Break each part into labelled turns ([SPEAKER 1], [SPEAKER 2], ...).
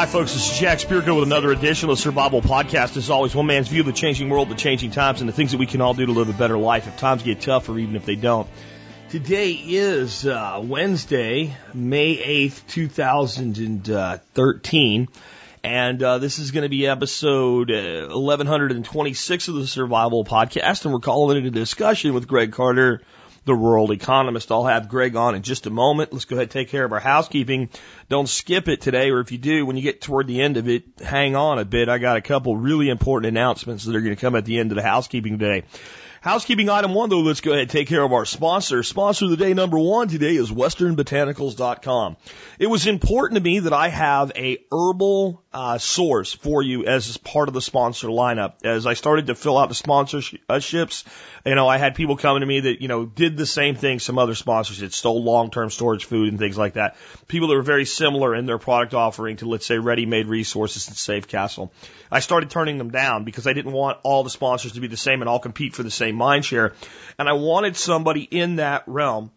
[SPEAKER 1] Hi, folks. This is Jack Spirko with another edition of the Survival Podcast. As always, one man's view of the changing world, the changing times, and the things that we can all do to live a better life if times get tough or even if they don't. Today is uh, Wednesday, May 8th, 2013. And uh, this is going to be episode uh, 1126 of the Survival Podcast. And we're calling it a discussion with Greg Carter, the rural economist. I'll have Greg on in just a moment. Let's go ahead and take care of our housekeeping. Don't skip it today, or if you do, when you get toward the end of it, hang on a bit. I got a couple really important announcements that are going to come at the end of the housekeeping today. Housekeeping item one, though, let's go ahead and take care of our sponsor. Sponsor of the day number one today is westernbotanicals.com. It was important to me that I have a herbal uh, source for you as part of the sponsor lineup. As I started to fill out the sponsorships, you know, I had people coming to me that, you know, did the same thing some other sponsors did, stole long-term storage food and things like that. People that were very similar in their product offering to, let's say, ready-made resources and Safe Castle. I started turning them down because I didn't want all the sponsors to be the same and all compete for the same mind share. And I wanted somebody in that realm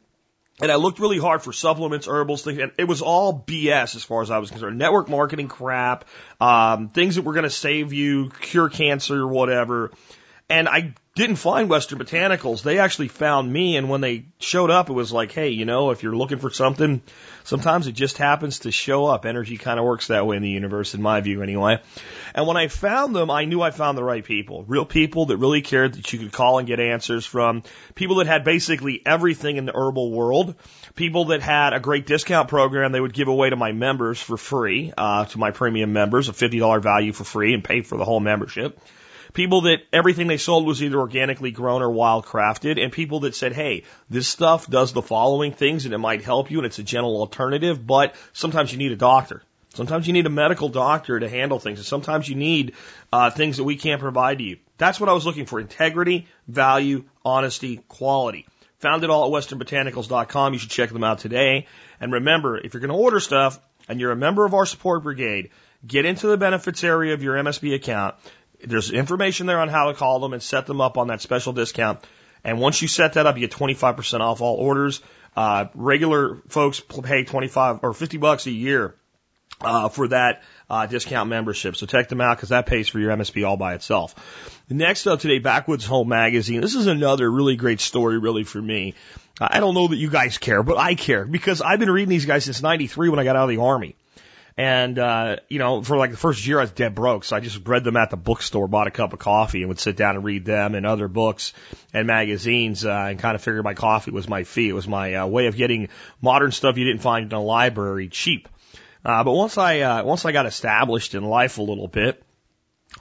[SPEAKER 1] and I looked really hard for supplements, herbals, things, and it was all BS as far as I was concerned. Network marketing crap, um, things that were going to save you, cure cancer, or whatever. And I didn't find Western Botanicals. They actually found me, and when they showed up, it was like, hey, you know, if you're looking for something, sometimes it just happens to show up. Energy kind of works that way in the universe, in my view, anyway. And when I found them, I knew I found the right people. Real people that really cared that you could call and get answers from. People that had basically everything in the herbal world. People that had a great discount program they would give away to my members for free, uh, to my premium members, a $50 value for free and pay for the whole membership. People that everything they sold was either organically grown or wild crafted, and people that said, hey, this stuff does the following things and it might help you and it's a gentle alternative, but sometimes you need a doctor. Sometimes you need a medical doctor to handle things, and sometimes you need uh, things that we can't provide to you. That's what I was looking for integrity, value, honesty, quality. Found it all at westernbotanicals.com. You should check them out today. And remember, if you're going to order stuff and you're a member of our support brigade, get into the benefits area of your MSB account. There's information there on how to call them and set them up on that special discount. And once you set that up, you get 25% off all orders. Uh, regular folks pay 25 or 50 bucks a year uh, for that uh, discount membership. So check them out because that pays for your MSB all by itself. Next up today, Backwoods Home Magazine. This is another really great story, really for me. I don't know that you guys care, but I care because I've been reading these guys since '93 when I got out of the army. And, uh, you know, for like the first year I was dead broke. So I just read them at the bookstore, bought a cup of coffee and would sit down and read them and other books and magazines, uh, and kind of figured my coffee was my fee. It was my uh, way of getting modern stuff you didn't find in a library cheap. Uh, but once I, uh, once I got established in life a little bit,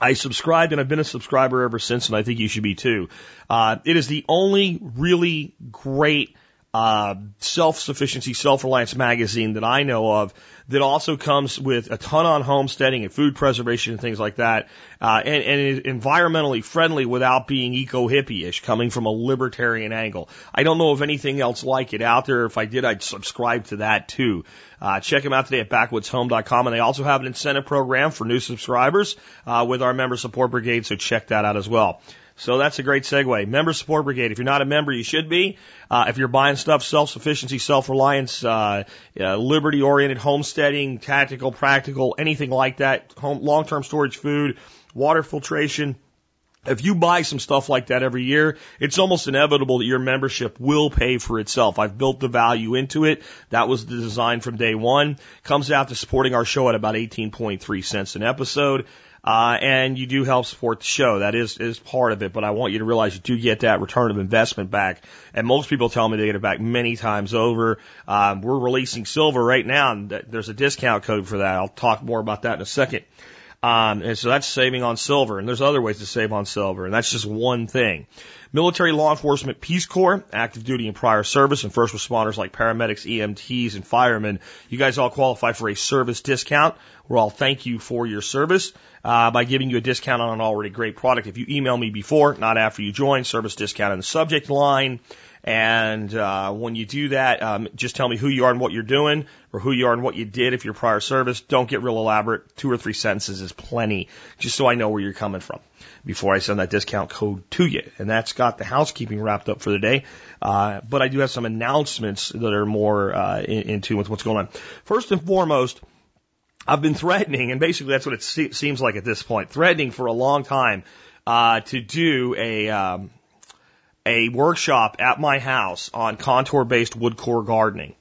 [SPEAKER 1] I subscribed and I've been a subscriber ever since and I think you should be too. Uh, it is the only really great uh, self-sufficiency, self-reliance magazine that I know of that also comes with a ton on homesteading and food preservation and things like that, uh, and, and is environmentally friendly without being eco-hippie-ish, coming from a libertarian angle. I don't know of anything else like it out there. If I did, I'd subscribe to that too. Uh, check them out today at backwoodshome.com, and they also have an incentive program for new subscribers uh, with our member support brigade, so check that out as well. So that's a great segue. Member Support Brigade. If you're not a member, you should be. Uh, if you're buying stuff, self-sufficiency, self-reliance, uh, uh, liberty-oriented homesteading, tactical, practical, anything like that, home, long-term storage food, water filtration, if you buy some stuff like that every year, it's almost inevitable that your membership will pay for itself. I've built the value into it. That was the design from day one. Comes out to supporting our show at about 18.3 cents an episode. Uh, and you do help support the show. That is, is part of it, but I want you to realize you do get that return of investment back. And most people tell me they get it back many times over. Um, we're releasing silver right now, and there's a discount code for that. I'll talk more about that in a second. Um, and so that's saving on silver, and there's other ways to save on silver, and that's just one thing. Military law enforcement, Peace Corps, active duty and prior service, and first responders like paramedics, EMTs, and firemen. You guys all qualify for a service discount. We're all thank you for your service uh, by giving you a discount on an already great product. If you email me before, not after you join, service discount in the subject line. And uh, when you do that, um, just tell me who you are and what you're doing, or who you are and what you did if you're prior service. Don't get real elaborate. Two or three sentences is plenty, just so I know where you're coming from before I send that discount code to you. And that's got the housekeeping wrapped up for the day. Uh, but I do have some announcements that are more uh, in, in tune with what's going on. First and foremost, I've been threatening, and basically that's what it se- seems like at this point, threatening for a long time uh, to do a um, a workshop at my house on contour based wood core gardening.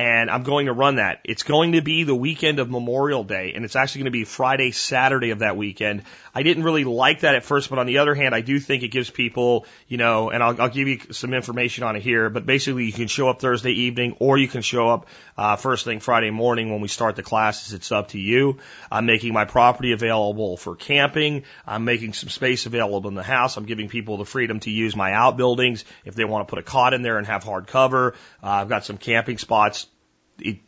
[SPEAKER 1] And I'm going to run that. It's going to be the weekend of Memorial Day, and it's actually going to be Friday, Saturday of that weekend. I didn't really like that at first, but on the other hand, I do think it gives people, you know, and I'll, I'll give you some information on it here, but basically you can show up Thursday evening or you can show up uh, first thing Friday morning when we start the classes. It's up to you. I'm making my property available for camping. I'm making some space available in the house. I'm giving people the freedom to use my outbuildings if they want to put a cot in there and have hard cover. Uh, I've got some camping spots. It,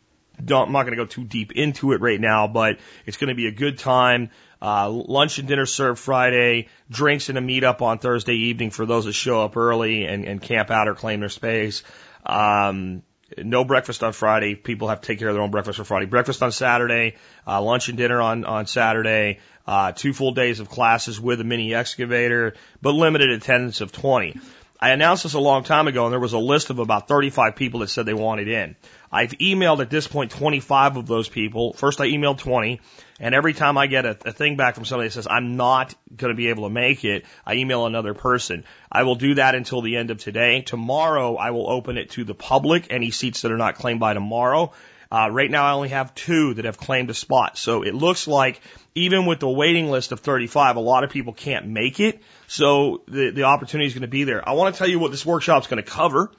[SPEAKER 1] don't, I'm not going to go too deep into it right now, but it's going to be a good time. Uh, lunch and dinner served Friday, drinks and a meetup on Thursday evening for those that show up early and, and camp out or claim their space. Um, no breakfast on Friday. People have to take care of their own breakfast for Friday. Breakfast on Saturday, uh, lunch and dinner on, on Saturday, uh, two full days of classes with a mini excavator, but limited attendance of 20. I announced this a long time ago and there was a list of about 35 people that said they wanted in. I've emailed at this point 25 of those people. First I emailed 20 and every time I get a, a thing back from somebody that says I'm not going to be able to make it, I email another person. I will do that until the end of today. Tomorrow I will open it to the public, any seats that are not claimed by tomorrow. Uh, right now I only have two that have claimed a spot. So it looks like even with the waiting list of 35, a lot of people can't make it. So the, the opportunity is going to be there. I want to tell you what this workshop is going to cover.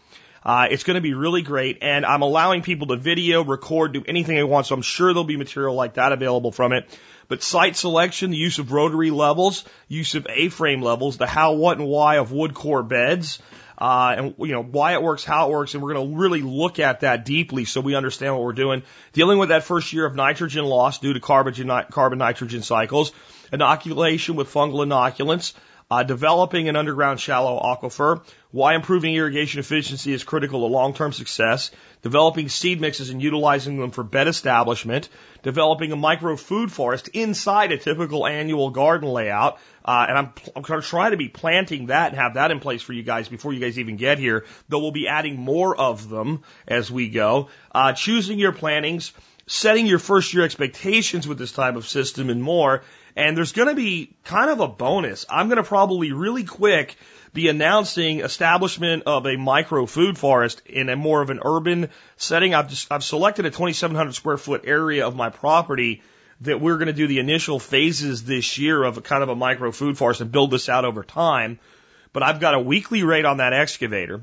[SPEAKER 1] Uh, it's going to be really great, and I'm allowing people to video, record, do anything they want. So I'm sure there'll be material like that available from it. But site selection, the use of rotary levels, use of A-frame levels, the how, what, and why of wood core beds, uh, and you know why it works, how it works, and we're going to really look at that deeply so we understand what we're doing. Dealing with that first year of nitrogen loss due to carbon carbon nitrogen cycles, inoculation with fungal inoculants, uh, developing an underground shallow aquifer, why improving irrigation efficiency is critical to long-term success, developing seed mixes and utilizing them for bed establishment, developing a micro food forest inside a typical annual garden layout, uh, and I'm, I'm going to try to be planting that and have that in place for you guys before you guys even get here, though we'll be adding more of them as we go. Uh, choosing your plantings, setting your first year expectations with this type of system and more, and there's going to be kind of a bonus. I'm going to probably really quick be announcing establishment of a micro food forest in a more of an urban setting. I've just, I've selected a 2,700 square foot area of my property that we're going to do the initial phases this year of a kind of a micro food forest and build this out over time. But I've got a weekly rate on that excavator.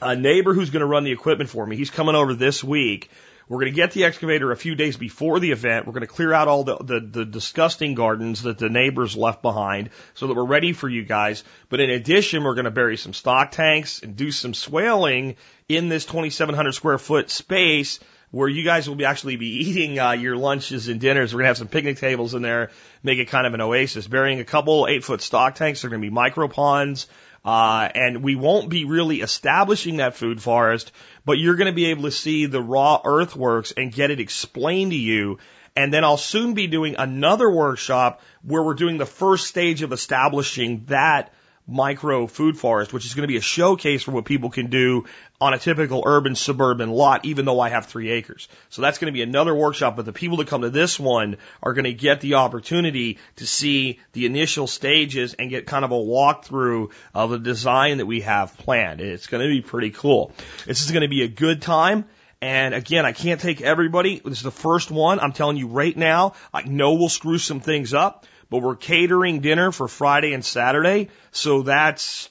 [SPEAKER 1] A neighbor who's going to run the equipment for me, he's coming over this week we're going to get the excavator a few days before the event. We're going to clear out all the, the, the disgusting gardens that the neighbors left behind so that we're ready for you guys. But in addition, we're going to bury some stock tanks and do some swaling in this 2,700 square foot space where you guys will be actually be eating uh, your lunches and dinners. We're gonna have some picnic tables in there, make it kind of an oasis. Burying a couple eight foot stock tanks. They're gonna be micro ponds. Uh, and we won't be really establishing that food forest, but you're going to be able to see the raw earthworks and get it explained to you. And then I'll soon be doing another workshop where we're doing the first stage of establishing that micro food forest, which is going to be a showcase for what people can do on a typical urban suburban lot, even though I have three acres. So that's going to be another workshop, but the people that come to this one are going to get the opportunity to see the initial stages and get kind of a walkthrough of the design that we have planned. It's going to be pretty cool. This is going to be a good time. And again, I can't take everybody. This is the first one. I'm telling you right now, I know we'll screw some things up but we're catering dinner for Friday and Saturday, so that's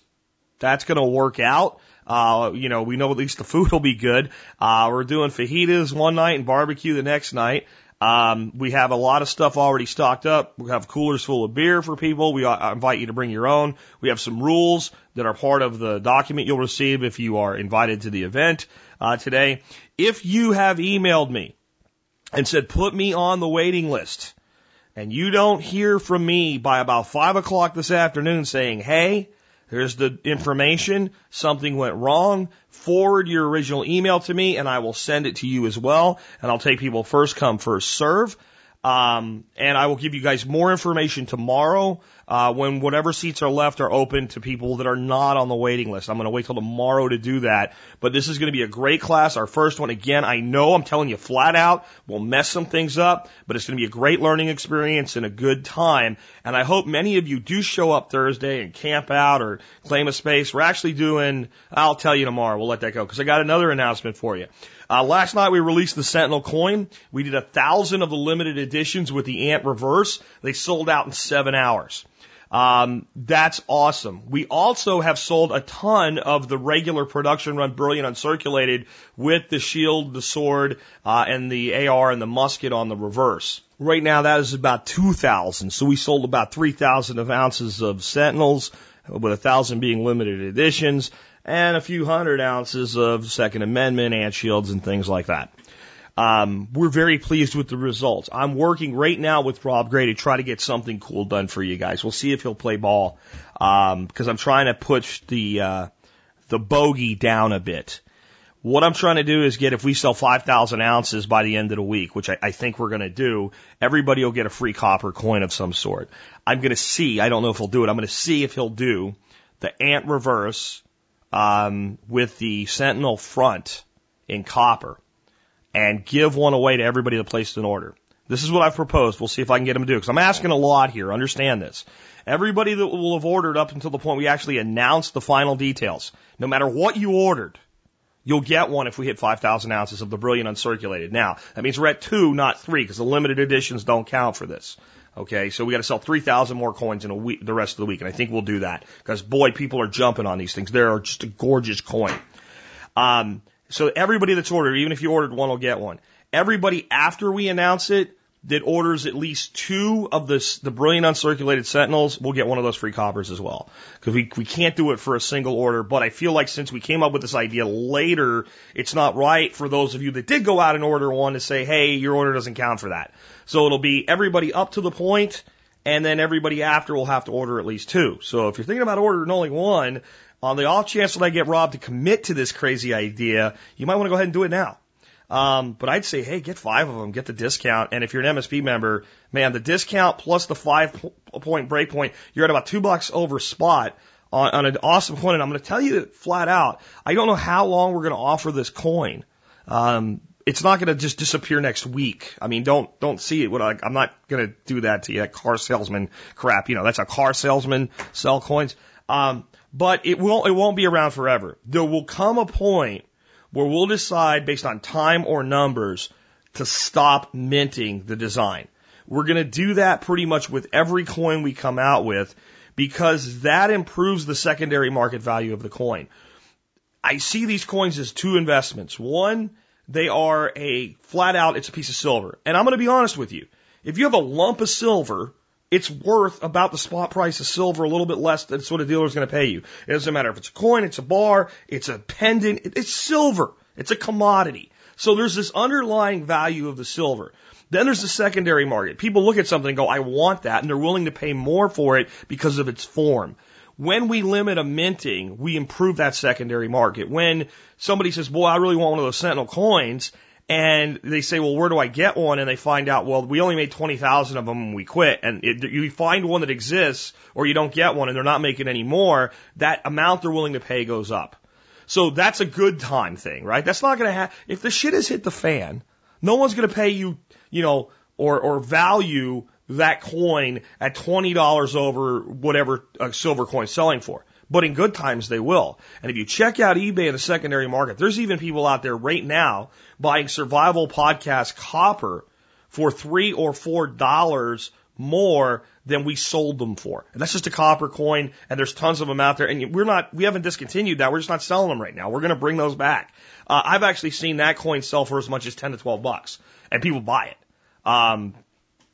[SPEAKER 1] that's going to work out. Uh, you know, we know at least the food will be good. Uh, we're doing fajitas one night and barbecue the next night. Um, we have a lot of stuff already stocked up. We have coolers full of beer for people. We uh, invite you to bring your own. We have some rules that are part of the document you'll receive if you are invited to the event uh, today. If you have emailed me and said, put me on the waiting list, and you don't hear from me by about five o'clock this afternoon saying, Hey, Here's the information. Something went wrong. Forward your original email to me and I will send it to you as well. And I'll take people first come, first serve. Um, and I will give you guys more information tomorrow uh, when whatever seats are left are open to people that are not on the waiting list. I'm going to wait till tomorrow to do that. But this is going to be a great class. Our first one, again, I know I'm telling you flat out, we'll mess some things up, but it's going to be a great learning experience and a good time. And I hope many of you do show up Thursday and camp out or claim a space. We're actually doing, I'll tell you tomorrow. We'll let that go because I got another announcement for you. Uh, last night we released the Sentinel coin. We did a thousand of the limited editions with the Ant Reverse. They sold out in seven hours. Um, that's awesome. We also have sold a ton of the regular production run Brilliant Uncirculated with the shield, the sword, uh, and the AR and the musket on the reverse. Right now that is about 2,000. So we sold about 3,000 of ounces of Sentinels with a thousand being limited editions and a few hundred ounces of Second Amendment, ant shields, and things like that. Um, we're very pleased with the results. I'm working right now with Rob Gray to try to get something cool done for you guys. We'll see if he'll play ball um, because I'm trying to push the uh, the bogey down a bit. What I'm trying to do is get if we sell 5,000 ounces by the end of the week, which I, I think we're going to do, everybody will get a free copper coin of some sort. I'm going to see. I don't know if he'll do it. I'm going to see if he'll do the ant reverse um, with the Sentinel front in copper and give one away to everybody that placed an order. This is what I've proposed. We'll see if I can get them to do. Because I'm asking a lot here. Understand this. Everybody that will have ordered up until the point we actually announce the final details, no matter what you ordered, you'll get one if we hit 5,000 ounces of the Brilliant Uncirculated. Now, that means we're at two, not three, because the limited editions don't count for this. Okay, so we got to sell 3,000 more coins in a week, the rest of the week, and I think we'll do that because boy, people are jumping on these things. They're just a gorgeous coin. Um, so everybody that's ordered, even if you ordered one, will get one. Everybody after we announce it that orders at least two of this, the brilliant uncirculated sentinels will get one of those free coppers as well. Cause we, we can't do it for a single order, but I feel like since we came up with this idea later, it's not right for those of you that did go out and order one to say, hey, your order doesn't count for that. So it'll be everybody up to the point, and then everybody after will have to order at least two. So if you're thinking about ordering only one, on the off chance that I get Rob to commit to this crazy idea, you might want to go ahead and do it now. Um, but I'd say, hey, get five of them, get the discount. And if you're an MSB member, man, the discount plus the five point break point, you're at about two bucks over spot on, on an awesome coin. And I'm going to tell you flat out, I don't know how long we're going to offer this coin. Um, it's not going to just disappear next week. I mean, don't don't see it. What I, I'm not going to do that to you. That car salesman crap. You know, that's a car salesman sell coins. Um, but it won't it won't be around forever. There will come a point where we'll decide based on time or numbers to stop minting the design. We're going to do that pretty much with every coin we come out with because that improves the secondary market value of the coin. I see these coins as two investments. One they are a flat out, it's a piece of silver. And I'm going to be honest with you. If you have a lump of silver, it's worth about the spot price of silver, a little bit less than what a dealer is going to pay you. It doesn't matter if it's a coin, it's a bar, it's a pendant, it's silver. It's a commodity. So there's this underlying value of the silver. Then there's the secondary market. People look at something and go, I want that, and they're willing to pay more for it because of its form. When we limit a minting, we improve that secondary market. When somebody says, boy, I really want one of those Sentinel coins, and they say, well, where do I get one? And they find out, well, we only made 20,000 of them when we quit. And it, you find one that exists or you don't get one and they're not making any more, that amount they're willing to pay goes up. So that's a good time thing, right? That's not going to happen. If the shit has hit the fan, no one's going to pay you, you know, or, or value that coin at $20 over whatever a silver coin selling for. But in good times, they will. And if you check out eBay in the secondary market, there's even people out there right now buying survival podcast copper for three or four dollars more than we sold them for. And that's just a copper coin, and there's tons of them out there. And we're not, we haven't discontinued that. We're just not selling them right now. We're going to bring those back. Uh, I've actually seen that coin sell for as much as 10 to 12 bucks, and people buy it. Um,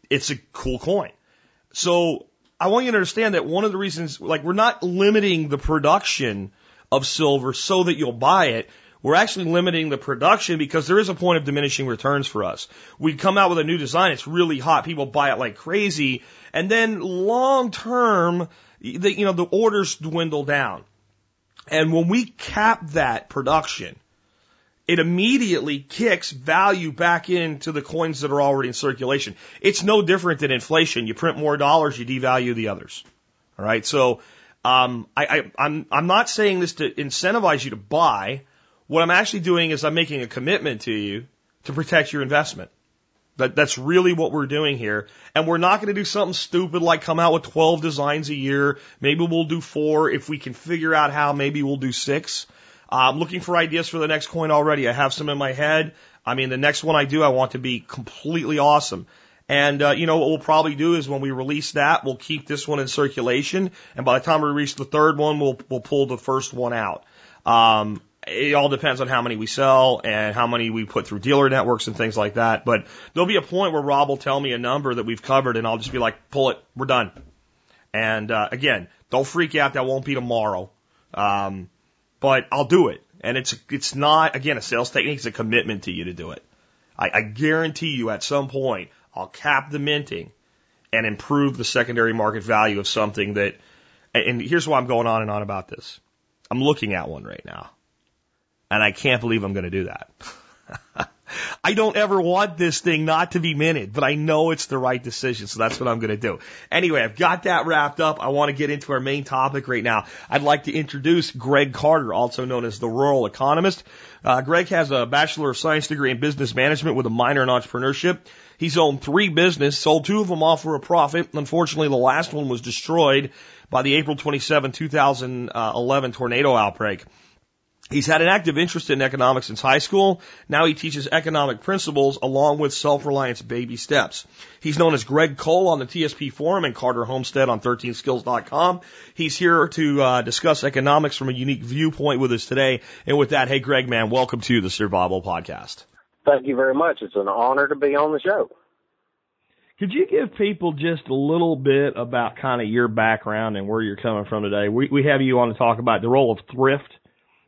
[SPEAKER 1] it's a cool coin. So I want you to understand that one of the reasons, like, we're not limiting the production of silver so that you'll buy it. We're actually limiting the production because there is a point of diminishing returns for us. We come out with a new design, it's really hot, people buy it like crazy, and then long term, the, you know, the orders dwindle down. And when we cap that production, it immediately kicks value back into the coins that are already in circulation. It's no different than inflation. You print more dollars, you devalue the others. All right. So, um, I, I, I'm, I'm not saying this to incentivize you to buy. What I'm actually doing is I'm making a commitment to you to protect your investment. That, that's really what we're doing here. And we're not going to do something stupid like come out with 12 designs a year. Maybe we'll do four. If we can figure out how, maybe we'll do six. I'm looking for ideas for the next coin already. I have some in my head. I mean, the next one I do, I want to be completely awesome. And, uh, you know, what we'll probably do is when we release that, we'll keep this one in circulation. And by the time we reach the third one, we'll, we'll pull the first one out. Um, it all depends on how many we sell and how many we put through dealer networks and things like that. But there'll be a point where Rob will tell me a number that we've covered and I'll just be like, pull it, we're done. And, uh, again, don't freak out. That won't be tomorrow. Um, but I'll do it. And it's, it's not, again, a sales technique. It's a commitment to you to do it. I, I guarantee you at some point I'll cap the minting and improve the secondary market value of something that, and here's why I'm going on and on about this. I'm looking at one right now. And I can't believe I'm going to do that. I don't ever want this thing not to be minted, but I know it's the right decision, so that's what I'm going to do. Anyway, I've got that wrapped up. I want to get into our main topic right now. I'd like to introduce Greg Carter, also known as the Rural Economist. Uh, Greg has a Bachelor of Science degree in Business Management with a minor in entrepreneurship. He's owned three businesses, sold two of them off for a profit. Unfortunately, the last one was destroyed by the April 27, 2011 tornado outbreak. He's had an active interest in economics since high school. Now he teaches economic principles along with self-reliance baby steps. He's known as Greg Cole on the TSP forum and Carter Homestead on 13skills.com. He's here to uh, discuss economics from a unique viewpoint with us today. And with that, hey Greg, man, welcome to the Survival Podcast.
[SPEAKER 2] Thank you very much. It's an honor to be on the show.
[SPEAKER 1] Could you give people just a little bit about kind of your background and where you're coming from today? We, we have you on to talk about the role of thrift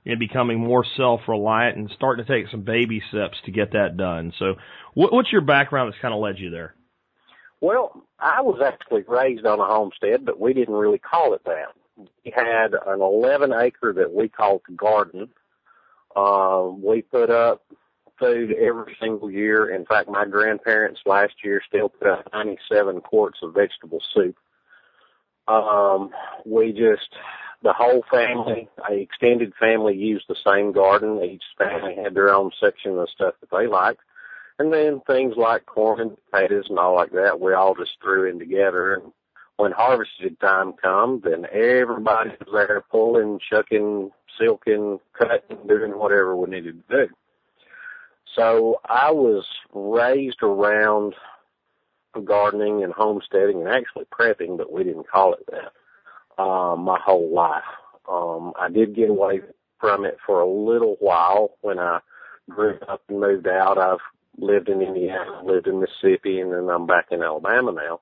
[SPEAKER 1] and becoming more self-reliant and starting to take some baby steps to get that done. So, what, what's your background that's kind of led you there?
[SPEAKER 2] Well, I was actually raised on a homestead, but we didn't really call it that. We had an 11 acre that we called the garden. Uh, we put up food every single year. In fact, my grandparents last year still put up 97 quarts of vegetable soup. Um, we just the whole family, a extended family used the same garden. Each family had their own section of stuff that they liked. And then things like corn and potatoes and all like that, we all just threw in together. And when harvested time come, then everybody was there pulling, shucking, silking, cutting, doing whatever we needed to do. So I was raised around gardening and homesteading and actually prepping, but we didn't call it that um, my whole life. Um, I did get away from it for a little while when I grew up and moved out. I've lived in Indiana, lived in Mississippi, and then I'm back in Alabama now.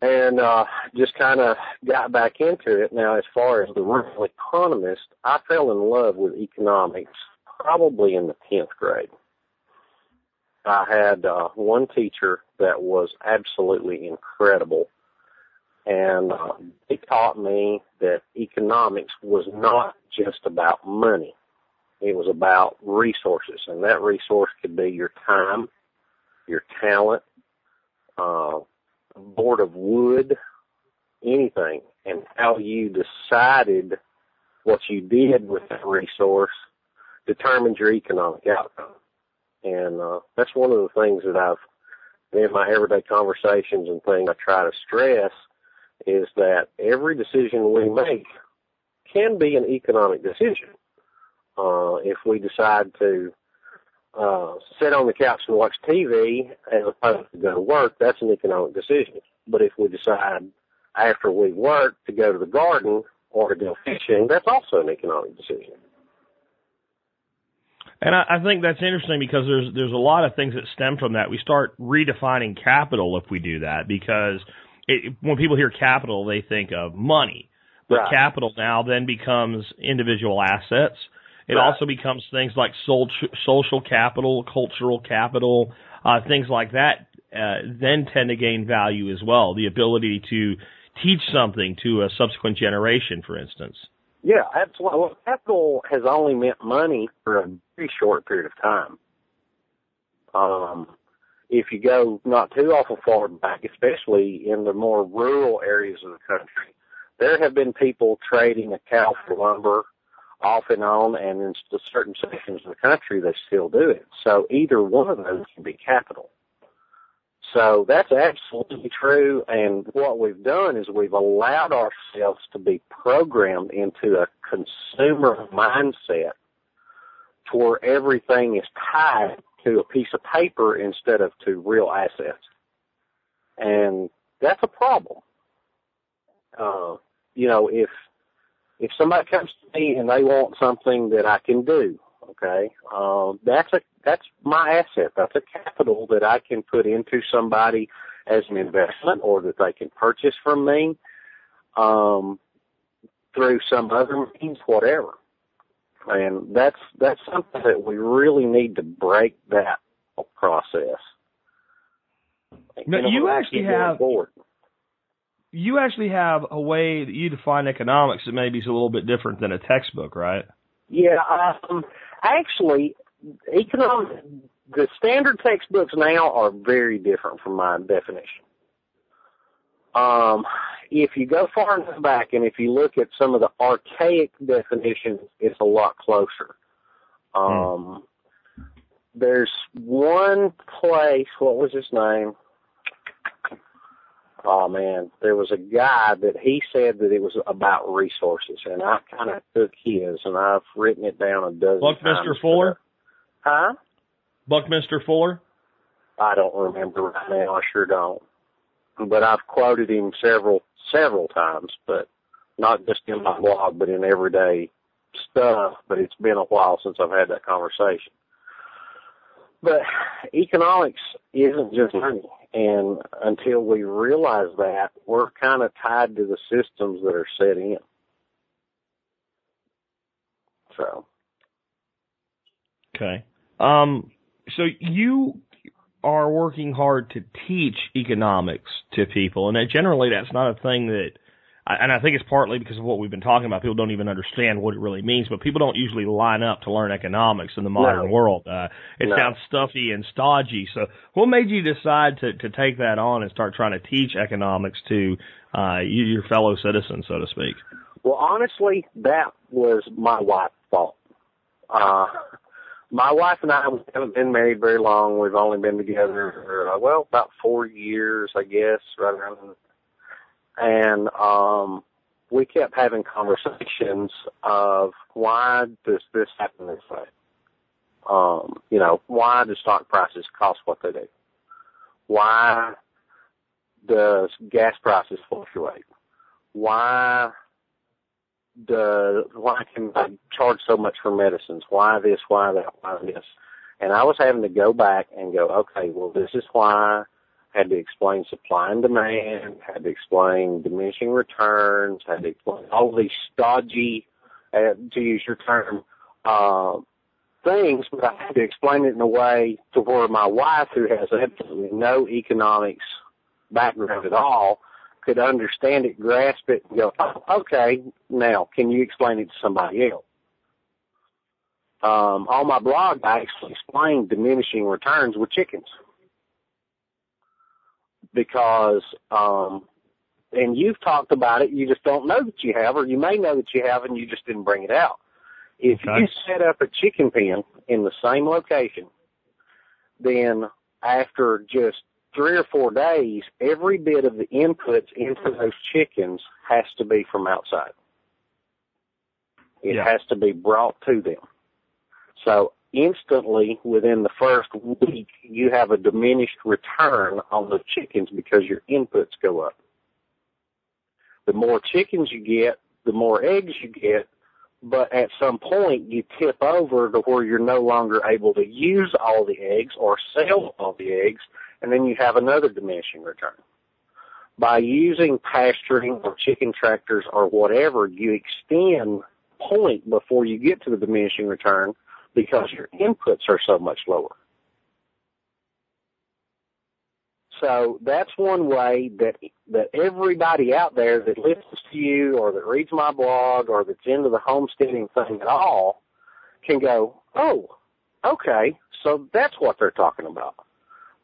[SPEAKER 2] And uh just kind of got back into it. Now, as far as the rural economist, I fell in love with economics probably in the 10th grade. I had uh, one teacher that was absolutely incredible and uh, they taught me that economics was not just about money. It was about resources, and that resource could be your time, your talent, uh, a board of wood, anything, and how you decided what you did with that resource determines your economic outcome. And uh, that's one of the things that I've in my everyday conversations and things I try to stress is that every decision we make can be an economic decision. Uh, if we decide to uh, sit on the couch and watch TV as opposed to go to work, that's an economic decision. But if we decide after we work to go to the garden or to go fishing, that's also an economic decision.
[SPEAKER 1] And I, I think that's interesting because there's there's a lot of things that stem from that. We start redefining capital if we do that because it, when people hear capital, they think of money. But right. capital now then becomes individual assets. It right. also becomes things like social capital, cultural capital, uh, things like that. Uh, then tend to gain value as well. The ability to teach something to a subsequent generation, for instance.
[SPEAKER 2] Yeah, absolutely. Well, capital has only meant money for a very short period of time. Um, if you go not too awful far back, especially in the more rural areas of the country, there have been people trading a cow for lumber off and on, and in certain sections of the country, they still do it. So either one of those can be capital. So that's absolutely true. And what we've done is we've allowed ourselves to be programmed into a consumer mindset to where everything is tied to a piece of paper instead of to real assets. And that's a problem. Uh, you know, if, if somebody comes to me and they want something that I can do, okay, um, that's a, that's my asset. That's a capital that I can put into somebody as an investment or that they can purchase from me, um, through some other means, whatever. And that's, that's something that we really need to break that process.
[SPEAKER 1] Now, you actually have, you actually have a way that you define economics that maybe is a little bit different than a textbook, right?
[SPEAKER 2] Yeah, um, actually, economic, the standard textbooks now are very different from my definition. Um, if you go far enough back and if you look at some of the archaic definitions, it's a lot closer. Um, hmm. there's one place, what was his name? Oh man, there was a guy that he said that it was about resources, and I kind of took his, and I've written it down a dozen
[SPEAKER 1] Buckminster Fuller.
[SPEAKER 2] Huh?
[SPEAKER 1] Buckminster Fuller.
[SPEAKER 2] I don't remember right now. I sure don't. But I've quoted him several several times, but not just in my blog, but in everyday stuff. But it's been a while since I've had that conversation. But economics isn't just money. And until we realize that, we're kind of tied to the systems that are set in. So.
[SPEAKER 1] Okay. Um, so you are working hard to teach economics to people, and generally that's not a thing that and I think it's partly because of what we've been talking about. People don't even understand what it really means, but people don't usually line up to learn economics in the modern
[SPEAKER 2] no.
[SPEAKER 1] world. Uh, it
[SPEAKER 2] no.
[SPEAKER 1] sounds stuffy and stodgy. So what made you decide to, to take that on and start trying to teach economics to, uh, you, your fellow citizens, so to speak?
[SPEAKER 2] Well, honestly, that was my wife's fault. Uh, my wife and I we haven't been married very long. We've only been together for, uh, well, about four years, I guess, right around and um, we kept having conversations of why does this happen this way? Um, you know, why do stock prices cost what they do? Why does gas prices fluctuate? Why the why can I charge so much for medicines? Why this? Why that? Why this? And I was having to go back and go, okay, well, this is why I had to explain supply and demand, had to explain diminishing returns, had to explain all these stodgy, uh, to use your term, uh, things, but I had to explain it in a way to where my wife, who has absolutely no economics background at all, could understand it, grasp it, and go, oh, okay, now can you explain it to somebody else? Um, on my blog, I actually explained diminishing returns with chickens because um and you've talked about it, you just don't know that you have, or you may know that you have and you just didn't bring it out. If okay. you set up a chicken pen in the same location, then after just three or four days, every bit of the inputs into those chickens has to be from outside. It yeah. has to be brought to them. So instantly within the first week you have a diminished return on the chickens because your inputs go up. The more chickens you get, the more eggs you get, but at some point you tip over to where you're no longer able to use all the eggs or sell all the eggs, and then you have another diminishing return. By using pasturing or chicken tractors or whatever, you extend point before you get to the diminishing return because your inputs are so much lower. So that's one way that that everybody out there that listens to you or that reads my blog or that's into the homesteading thing at all can go, oh, okay, so that's what they're talking about.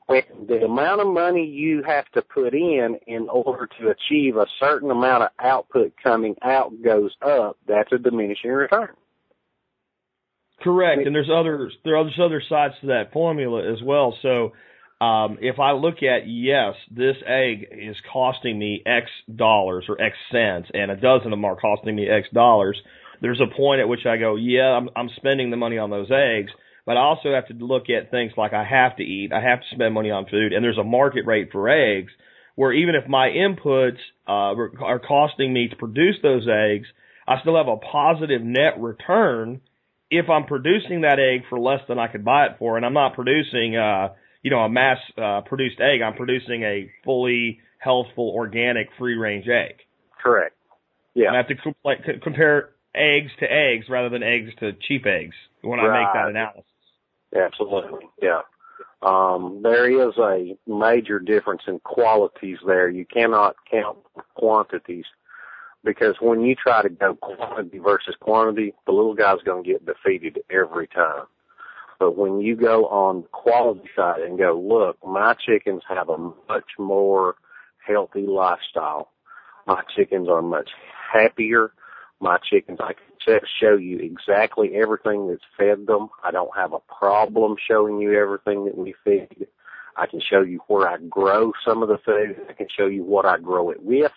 [SPEAKER 2] The amount of money you have to put in in order to achieve a certain amount of output coming out goes up, that's a diminishing return.
[SPEAKER 1] Correct, and there's other there are other sides to that formula as well. So um, if I look at yes, this egg is costing me X dollars or X cents, and a dozen of them are costing me X dollars. There's a point at which I go, yeah, I'm, I'm spending the money on those eggs, but I also have to look at things like I have to eat, I have to spend money on food, and there's a market rate for eggs where even if my inputs uh, are costing me to produce those eggs, I still have a positive net return if I'm producing that egg for less than I could buy it for, and I'm not producing, uh, you know, a mass uh, produced egg. I'm producing a fully healthful, organic, free range egg.
[SPEAKER 2] Correct. Yeah.
[SPEAKER 1] And I have to co- like, c- compare eggs to eggs rather than eggs to cheap eggs when I make that analysis.
[SPEAKER 2] Absolutely. Yeah. Um, there is a major difference in qualities there. You cannot count quantities because when you try to go quantity versus quantity, the little guy's going to get defeated every time. But when you go on the quality side and go, look, my chickens have a much more healthy lifestyle. My chickens are much happier. My chickens, I can show you exactly everything that's fed them. I don't have a problem showing you everything that we feed. I can show you where I grow some of the food. I can show you what I grow it with.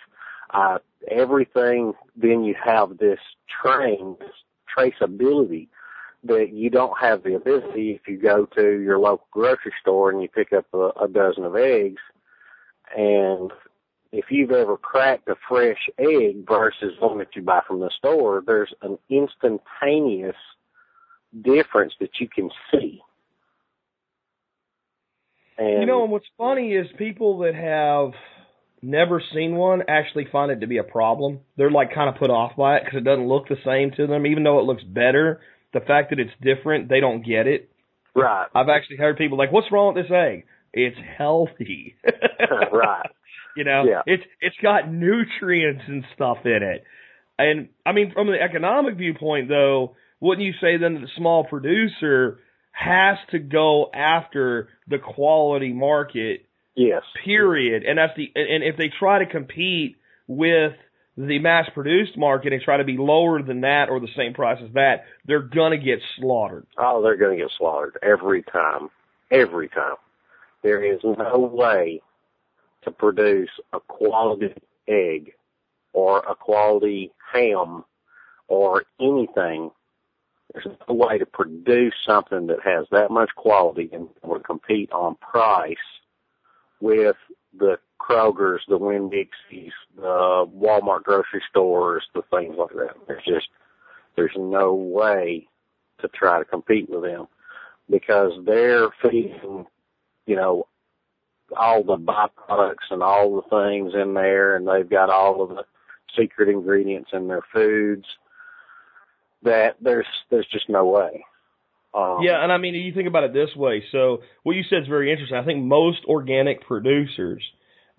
[SPEAKER 2] Uh, everything, then you have this train, this traceability that you don't have the ability if you go to your local grocery store and you pick up a, a dozen of eggs and if you've ever cracked a fresh egg versus one that you buy from the store, there's an instantaneous difference that you can see. And
[SPEAKER 1] You know, and what's funny is people that have never seen one actually find it to be a problem. They're like kind of put off by it because it doesn't look the same to them, even though it looks better. The fact that it's different, they don't get it.
[SPEAKER 2] right,
[SPEAKER 1] I've actually heard people like, "What's wrong with this egg? It's healthy."
[SPEAKER 2] right,
[SPEAKER 1] You know,
[SPEAKER 2] Yeah.
[SPEAKER 1] it's it's got nutrients and stuff in it. And I mean, from the economic viewpoint, though, wouldn't you say then that the small producer has to go after the quality market?
[SPEAKER 2] yes,
[SPEAKER 1] Period. And that's the and if they try to compete with the mass produced market and try to be lower than that or the same price as that, they're gonna get slaughtered.
[SPEAKER 2] oh, they're going to get slaughtered every time, every time. There is no way to produce a quality egg or a quality ham or anything. There's no way to produce something that has that much quality and will compete on price with the Kroger's, the Winn Dixies, the Walmart grocery stores, the things like that. There's just there's no way to try to compete with them because they're feeding, you know, all the byproducts and all the things in there, and they've got all of the secret ingredients in their foods. That there's there's just no way. Um,
[SPEAKER 1] Yeah, and I mean, you think about it this way. So what you said is very interesting. I think most organic producers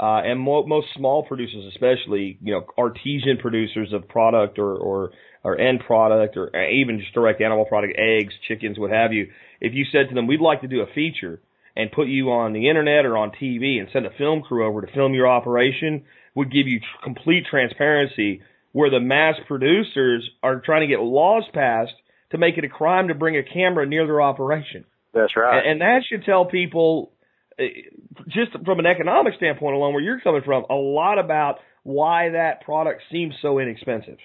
[SPEAKER 1] uh, and mo- most small producers, especially, you know, artesian producers of product or, or or end product or even just direct animal product, eggs, chickens, what have you. If you said to them, "We'd like to do a feature and put you on the internet or on TV and send a film crew over to film your operation," would give you tr- complete transparency. Where the mass producers are trying to get laws passed to make it a crime to bring a camera near their operation.
[SPEAKER 2] that's right.
[SPEAKER 1] And, and that should tell people, uh, just from an economic standpoint alone, where you're coming from, a lot about why that product seems so inexpensive.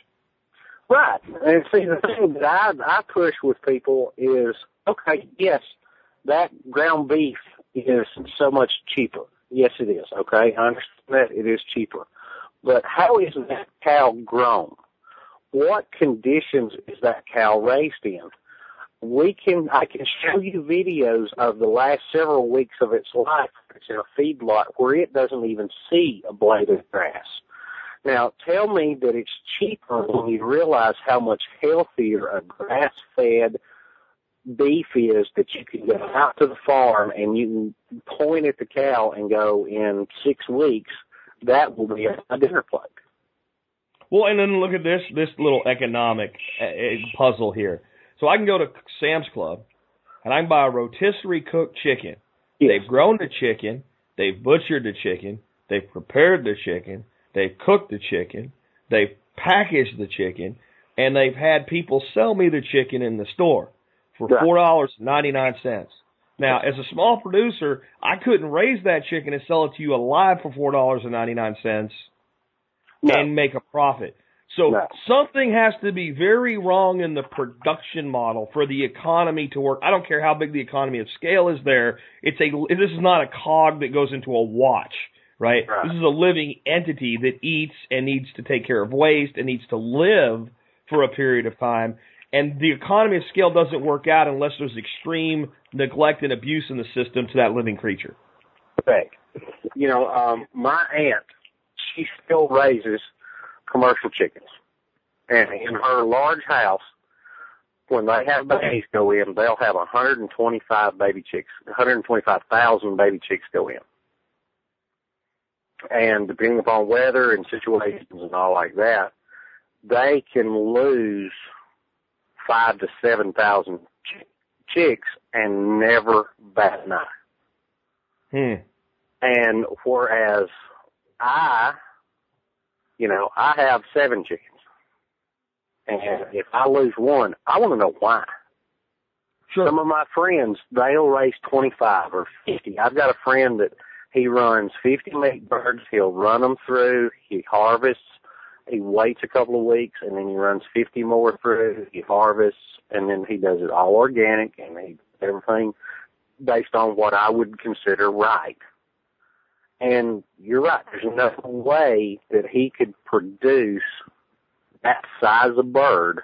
[SPEAKER 2] Right. And see, the thing that I, I push with people is, okay, yes, that ground beef is so much cheaper. Yes, it is. Okay. I understand that it is cheaper. But how is that cow grown? What conditions is that cow raised in? We can, I can show you videos of the last several weeks of its life. It's in a feedlot where it doesn't even see a blade of grass. Now, tell me that it's cheaper when you realize how much healthier a grass-fed beef is that you can go out to the farm and you can point at the cow and go in six weeks, that will be a dinner plate.
[SPEAKER 1] Well, and then look at this this little economic uh, uh, puzzle here. So I can go to Sam's Club and I can buy a rotisserie cooked chicken.
[SPEAKER 2] Yes.
[SPEAKER 1] They've grown the chicken, they've butchered the chicken, they've prepared the chicken, they've cooked the chicken, they've packaged the chicken, and they've had people sell me the chicken in the store for four dollars ninety nine cents. Now, as a small producer, I couldn't raise that chicken and sell it to you alive for four dollars and ninety nine cents
[SPEAKER 2] No.
[SPEAKER 1] and make a profit. So
[SPEAKER 2] No.
[SPEAKER 1] something has to be very wrong in the production model for the economy to work. I don't care how big the economy of scale is there. It's a this is not a cog that goes into a watch, right?
[SPEAKER 2] Right.
[SPEAKER 1] This is a living entity that eats and needs to take care of waste and needs to live for a period of time. And the economy of scale doesn't work out unless there's extreme neglect and abuse in the system to that living creature.
[SPEAKER 2] Correct. You know, um, my aunt, she still raises commercial chickens. And in her large house, when they have babies go in, they'll have 125 baby chicks, 125,000 baby chicks go in. And depending upon weather and situations and all like that, they can lose five to seven thousand ch- chicks and never bat an eye.
[SPEAKER 1] Hmm.
[SPEAKER 2] And whereas I, you know, I have seven chickens. And if I lose one, I want to know why.
[SPEAKER 1] Sure.
[SPEAKER 2] Some of my friends, they'll raise 25 or 50. I've got a friend that he runs 50 meat birds. He'll run them through. He harvests. He waits a couple of weeks and then he runs 50 more through. He harvests and then he does it all organic and he, everything based on what I would consider right. And you're right. There's no way that he could produce that size of bird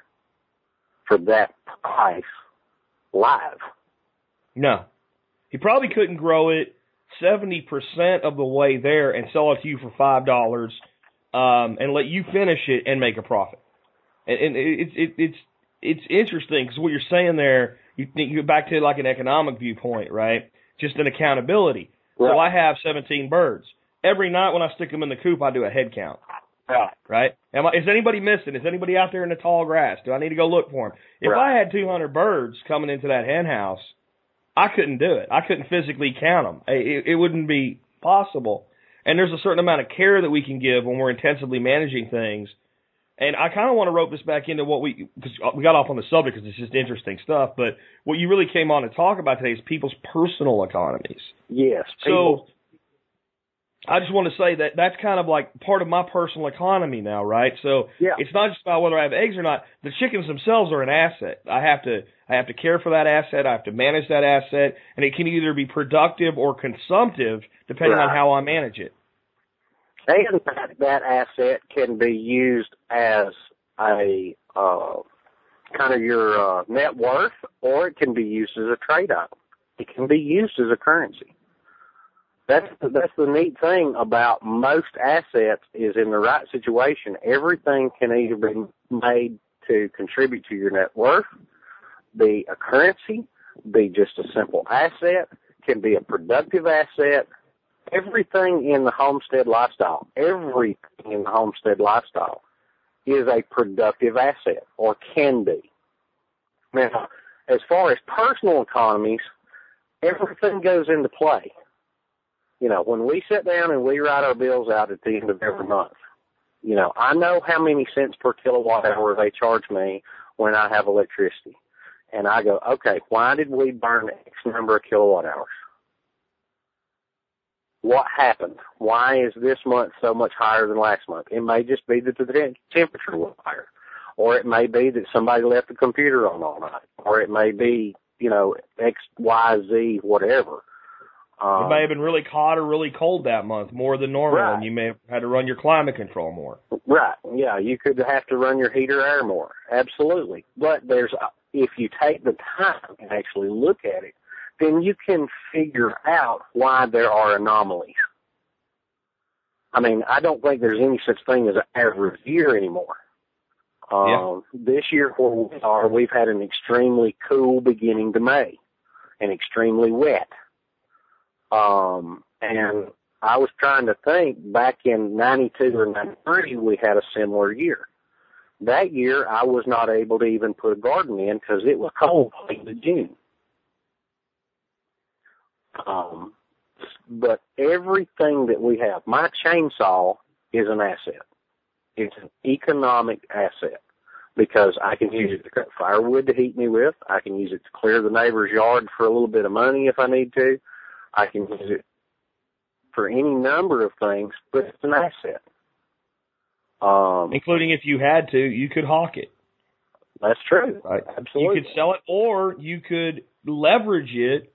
[SPEAKER 2] for that price live.
[SPEAKER 1] No. He probably couldn't grow it 70% of the way there and sell it to you for $5 um, and let you finish it and make a profit. And, and it's it, it's it's interesting because what you're saying there, you think you go back to like an economic viewpoint, right? Just an accountability. So I have 17 birds. Every night when I stick them in the coop, I do a head count
[SPEAKER 2] Right.
[SPEAKER 1] right? Am I, is anybody missing? Is anybody out there in the tall grass? Do I need to go look for them? If
[SPEAKER 2] Right.
[SPEAKER 1] I had 200 birds coming into that hen house, I couldn't do it. I couldn't physically count them. It, it wouldn't be possible. And there's a certain amount of care that we can give when we're intensively managing things. And I kind of want to rope this back into what we, because we got off on the subject because it's just interesting stuff. But what you really came on to talk about today is people's personal economies.
[SPEAKER 2] Yes.
[SPEAKER 1] So I just want to say that that's kind of like part of my personal economy now, right? So
[SPEAKER 2] Yeah.
[SPEAKER 1] it's not just about whether I have eggs or not. The chickens themselves are an asset. I have to I have to care for that asset. I have to manage that asset, and it can either be productive or consumptive depending on how I manage it.
[SPEAKER 2] And that, that asset can be used as a uh, kind of your uh, net worth, or it can be used as a trade item. It can be used as a currency. That's that's the neat thing about most assets is in the right situation, everything can either be made to contribute to your net worth, be a currency, be just a simple asset, can be a productive asset, everything in the homestead lifestyle, everything in the homestead lifestyle is a productive asset or can be. Now, as far as personal economies, everything goes into play. You know, when we sit down and we write our bills out at the end of every month, you know, I know how many cents per kilowatt hour they charge me when I have electricity. And I go, okay, why did we burn X number of kilowatt hours? What happened? Why is this month so much higher than last month? It may just be that the te- temperature was higher, or it may be that somebody left the computer on all night, or it may be, you know, X, Y, Z, whatever. Um,
[SPEAKER 1] It may have been really hot or really cold that month, more than normal,
[SPEAKER 2] Right.
[SPEAKER 1] and you may have had to run your climate control more.
[SPEAKER 2] Right. Yeah, you could have to run your heater air more. Absolutely. But there's if you take the time and actually look at it, then you can figure out why there are anomalies. I mean, I don't think there's any such thing as an average year anymore. Um, This year where we are, we've had an extremely cool beginning to May and extremely wet. Um, and I was trying to think back in 92 or 93, we had a similar year. That year, I was not able to even put a garden in because it was cold in June. Um, but everything that we have, my chainsaw is an asset. It's an economic asset because I can use it to cut firewood to heat me with. I can use it to clear the neighbor's yard for a little bit of money if I need to. I can use it for any number of things, but it's an asset. Um,
[SPEAKER 1] Including if you had to, you could hawk it.
[SPEAKER 2] that's true.
[SPEAKER 1] Right.
[SPEAKER 2] Absolutely.
[SPEAKER 1] You could sell it, or you could leverage it,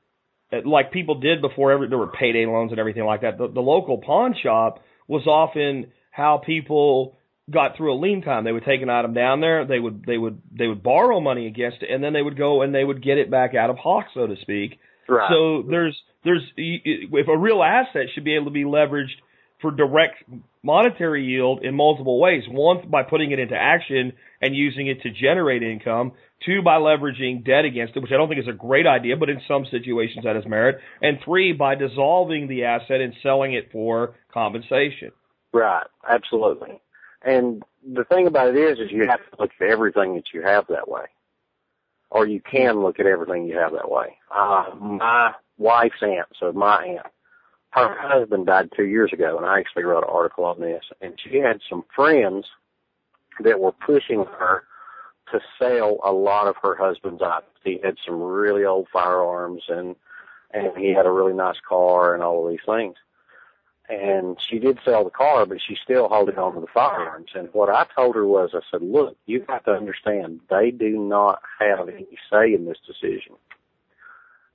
[SPEAKER 1] Uh, like people did before. Every, there were payday loans and everything like that. The, the local pawn shop was often how people got through a lean time. They would take an item down there, they would they would they would borrow money against it, and then they would go and they would get it back out of hawk, so to speak.
[SPEAKER 2] right.
[SPEAKER 1] So there's there's if a real asset should be able to be leveraged for direct monetary yield in multiple ways. One by putting it into action and using it to generate income. Two by leveraging debt against it, which I don't think is a great idea, but in some situations that is merit. And three by dissolving the asset and selling it for compensation.
[SPEAKER 2] Right, absolutely. And the thing about it is, is you have to look at everything that you have that way, or you can look at everything you have that way. Uh, my wife's aunt, so my aunt, her husband died two years ago, and I actually wrote an article on this. And she had some friends that were pushing her to sell a lot of her husband's items. He had some really old firearms, and and he had a really nice car, and all of these things and she did sell the car, but she's still holding on to the firearms. And what I told her was, I said, look, you have to understand, they do not have any say in this decision.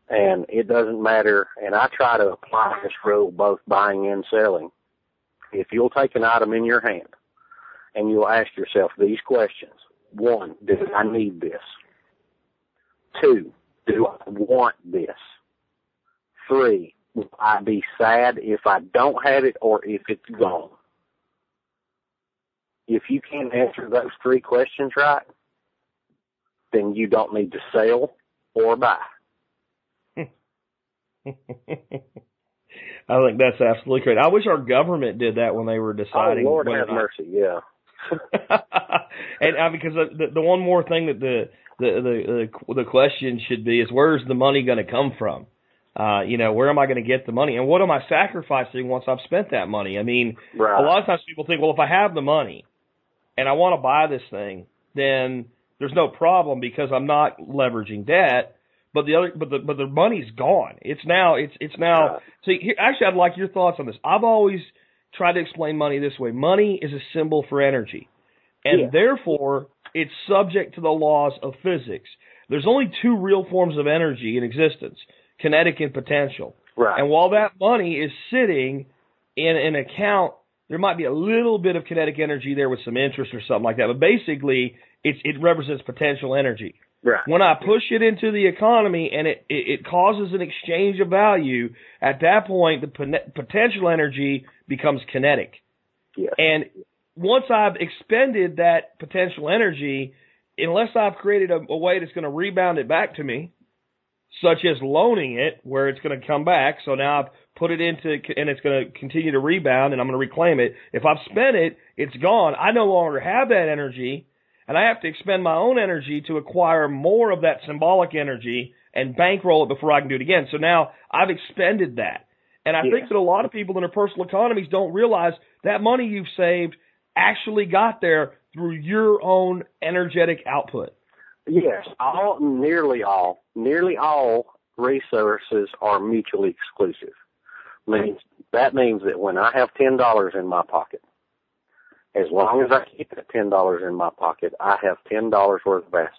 [SPEAKER 2] And it doesn't matter, and I try to apply this rule both buying and selling. If you'll take an item in your hand and you'll ask yourself these questions. One, do I need this? Two, do I want this? Three, will I be sad if I don't have it or if it's gone? If you can't answer those three questions right, then you don't need to sell or buy.
[SPEAKER 1] I think that's absolutely correct. I wish our government did that when they were deciding.
[SPEAKER 2] Oh
[SPEAKER 1] deciding.
[SPEAKER 2] Lord
[SPEAKER 1] whether
[SPEAKER 2] have
[SPEAKER 1] not-
[SPEAKER 2] mercy, yeah.
[SPEAKER 1] and I because the, the one more thing that the the the the, the question should be is where's the money going to come from? Uh, you know, where am I going to get the money, and what am I sacrificing once I've spent that money? I mean,
[SPEAKER 2] Right.
[SPEAKER 1] a lot of times people think, well, if I have the money and I want to buy this thing, then there's no problem because I'm not leveraging debt. But the other, but the but the money's gone. It's now it's it's now. So here, actually, I'd like your thoughts on this. I've always tried to explain money this way. Money is a symbol for energy, and
[SPEAKER 2] Yeah.
[SPEAKER 1] therefore it's subject to the laws of physics. There's only two real forms of energy in existence: kinetic and potential.
[SPEAKER 2] Right.
[SPEAKER 1] And while that money is sitting in an account, there might be a little bit of kinetic energy there with some interest or something like that. But basically, it's, it represents potential energy.
[SPEAKER 2] Right.
[SPEAKER 1] When I push it into the economy and it, it, it causes an exchange of value, at that point, the potential energy becomes kinetic.
[SPEAKER 2] Yes.
[SPEAKER 1] And once I've expended that potential energy, unless I've created a, a way that's going to rebound it back to me, such as loaning it, where it's going to come back. So now I've put it into, and it's going to continue to rebound, and I'm going to reclaim it. If I've spent it, it's gone. I no longer have that energy, and I have to expend my own energy to acquire more of that symbolic energy and bankroll it before I can do it again. So now I've expended that. And I
[SPEAKER 2] Yeah.
[SPEAKER 1] think that a lot of people in their personal economies don't realize that money you've saved actually got there through your own energetic output.
[SPEAKER 2] Yes, all, nearly all, nearly all resources are mutually exclusive. Means that means that when I have ten dollars in my pocket, as long as I keep that ten dollars in my pocket, I have ten dollars worth of assets.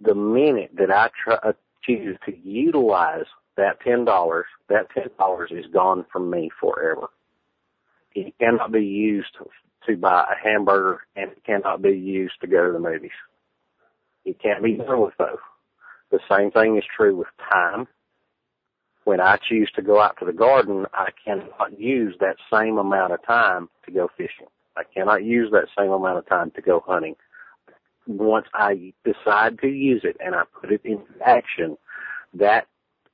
[SPEAKER 2] The minute that I try, uh, choose to utilize that ten dollars, that ten dollars is gone from me forever. It cannot be used to buy a hamburger, and it cannot be used to go to the movies. It can't be done with both. The same thing is true with time. When I choose to go out to the garden, I cannot use that same amount of time to go fishing. I cannot use that same amount of time to go hunting. once I decide to use it and I put it into action, that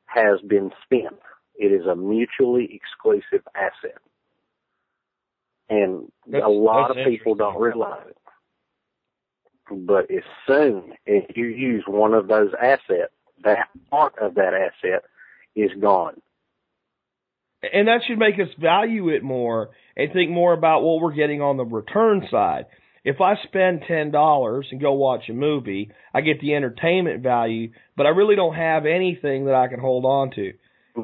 [SPEAKER 2] has been spent. It is a mutually exclusive asset. And
[SPEAKER 1] That's-
[SPEAKER 2] a lot of people don't realize it. But as soon as you use one of those assets, that part of that asset is gone.
[SPEAKER 1] And that should make us value it more and think more about what we're getting on the return side. If I spend ten dollars and go watch a movie, I get the entertainment value, but I really don't have anything that I can hold on to.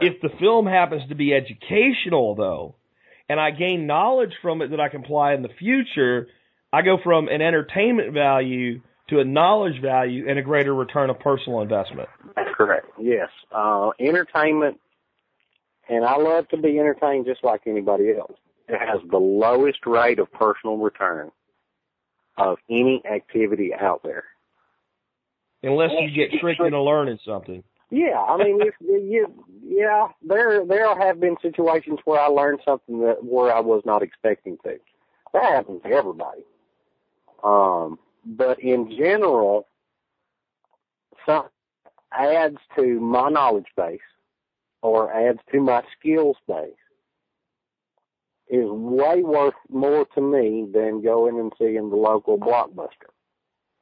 [SPEAKER 1] If the film happens to be educational though, and I gain knowledge from it that I can apply in the future, I go from an entertainment value to a knowledge value and a greater return of personal investment.
[SPEAKER 2] That's correct. Yes. Uh, entertainment, and I love to be entertained just like anybody else. It has the lowest rate of personal return of any activity out there.
[SPEAKER 1] Unless you get tricked into learning something.
[SPEAKER 2] Yeah, I mean, if you, yeah, there there have been situations where I learned something that where I was not expecting to. That happens to everybody. Um, but in general, some adds to my knowledge base or adds to my skills base is way worth more to me than going and seeing the local blockbuster.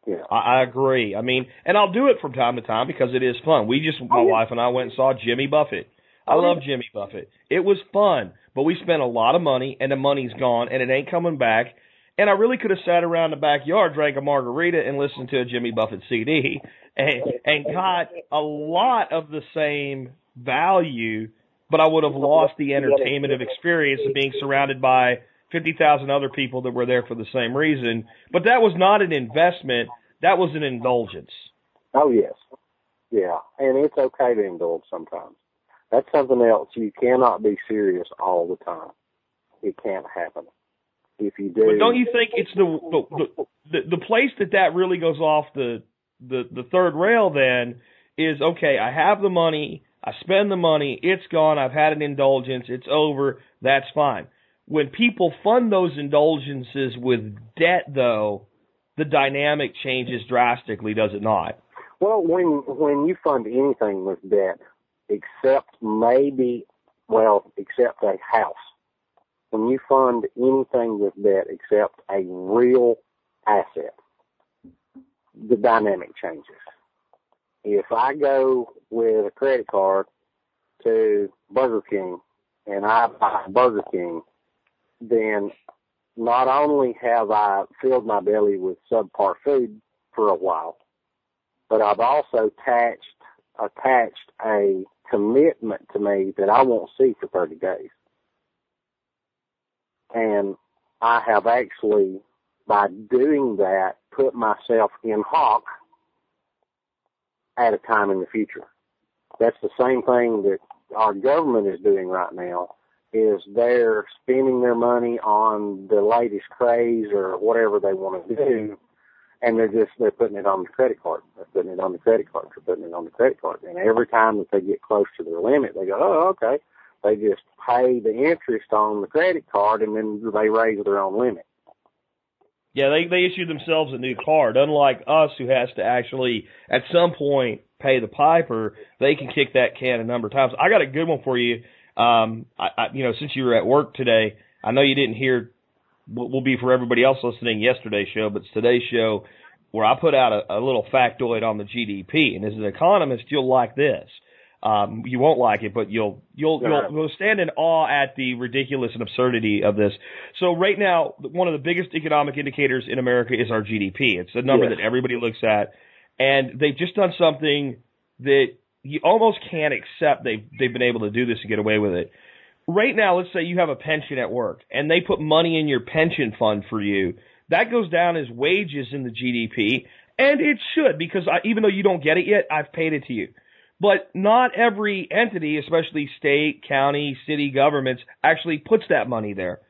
[SPEAKER 2] Yeah.
[SPEAKER 1] I, I agree. I mean, and I'll do it from time to time because it is fun. We just, my
[SPEAKER 2] Oh, yeah.
[SPEAKER 1] wife and I went and saw Jimmy Buffett. I
[SPEAKER 2] Oh,
[SPEAKER 1] love
[SPEAKER 2] yeah.
[SPEAKER 1] Jimmy Buffett. It was fun, but we spent a lot of money and the money's gone and it ain't coming back. And I really could have sat around the backyard, drank a margarita, and listened to a Jimmy Buffett CD, and and got a lot of the same value, but I would have lost the entertainment of experience of being surrounded by fifty thousand other people that were there for the same reason. But that was not an investment; that was an indulgence.
[SPEAKER 2] Oh yes, yeah, and it's okay to indulge sometimes. That's something else. You cannot be serious all the time. It can't happen. If you do,
[SPEAKER 1] But don't you think it's the the the, the place that that really goes off the, the the third rail? Then is okay. I have the money. I spend the money. It's gone. I've had an indulgence. It's over. That's fine. When people fund those indulgences with debt, though, the dynamic changes drastically, does it not?
[SPEAKER 2] Well, when when you fund anything with debt, except maybe, well, except a house. When you fund anything with debt except a real asset, the dynamic changes. If I go with a credit card to Burger King and I buy Burger King, then not only have I filled my belly with subpar food for a while, but I've also attached attached a commitment to me that I won't see for 30 days. And I have actually, by doing that, put myself in hock at a time in the future. That's the same thing that our government is doing right now is they're spending their money on the latest craze or whatever they want to do and they're just they're putting it on the credit card. They're putting it on the credit card. They're putting it on the credit card. And every time that they get close to their limit, they go, "Oh, okay." They just pay the interest on the credit card, and then they raise their own limit.
[SPEAKER 1] Yeah, they they issue themselves a new card. Unlike us, who has to actually at some point pay the piper, they can kick that can a number of times. I got a good one for you. Um, I, I you know, since you were at work today, I know you didn't hear what will be for everybody else listening yesterday's show, but today's show where I put out a, a little factoid on the GDP. And as an economist, you'll like this. Um, you won't like it, but you'll you'll you'll, you'll stand in awe at the ridiculous and absurdity of this. So right now, one of the biggest economic indicators in America is our GDP. It's the number
[SPEAKER 2] Yes.
[SPEAKER 1] that everybody looks at, and they've just done something that you almost can't accept. They've they've been able to do this and get away with it. Right now, let's say you have a pension at work, and they put money in your pension fund for you. That goes down as wages in the GDP, and it should because I, even though you don't get it yet, I've paid it to you. But not every entity, especially state, county, city governments, actually puts that money there.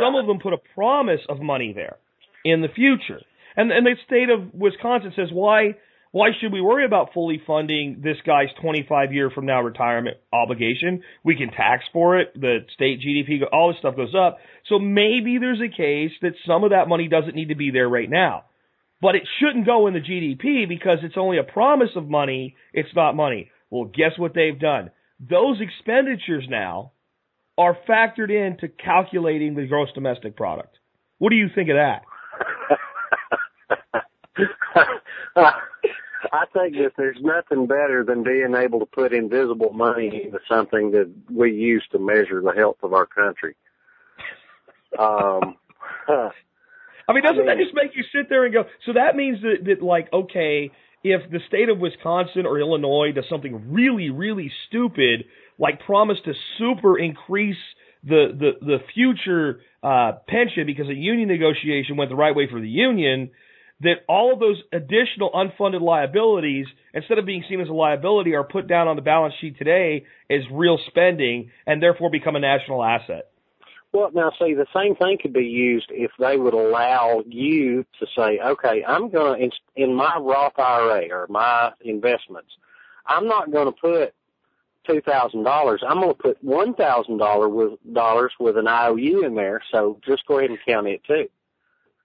[SPEAKER 1] Some of them put a promise of money there in the future. And, and the state of Wisconsin says, why, why should we worry about fully funding this guy's 25 year from now retirement obligation? We can tax for it. The state GDP, all this stuff goes up. So maybe there's a case that some of that money doesn't need to be there right now. but it shouldn't go in the GDP because it's only a promise of money. It's not money. Well, guess what they've done? Those expenditures now are factored into calculating the gross domestic product. What do you think of that?
[SPEAKER 2] I think that there's nothing better than being able to put invisible money into something that we use to measure the health of our country. Um,
[SPEAKER 1] I mean, doesn't
[SPEAKER 2] I mean-
[SPEAKER 1] that just make you sit there and go? So that means that, that like, okay, if the state of Wisconsin or Illinois does something really, really stupid, like promise to super increase the the the future uh, pension because a union negotiation went the right way for the union, that all of those additional unfunded liabilities, instead of being seen as a liability, are put down on the balance sheet today as real spending and therefore become a national asset.
[SPEAKER 2] Well, now see, the same thing could be used if they would allow you to say, okay, I'm going to, in my Roth IRA or my investments, I'm not going to put $2,000. I'm going to put $1,000 with dollars with an IOU in there. So just go ahead and count it too.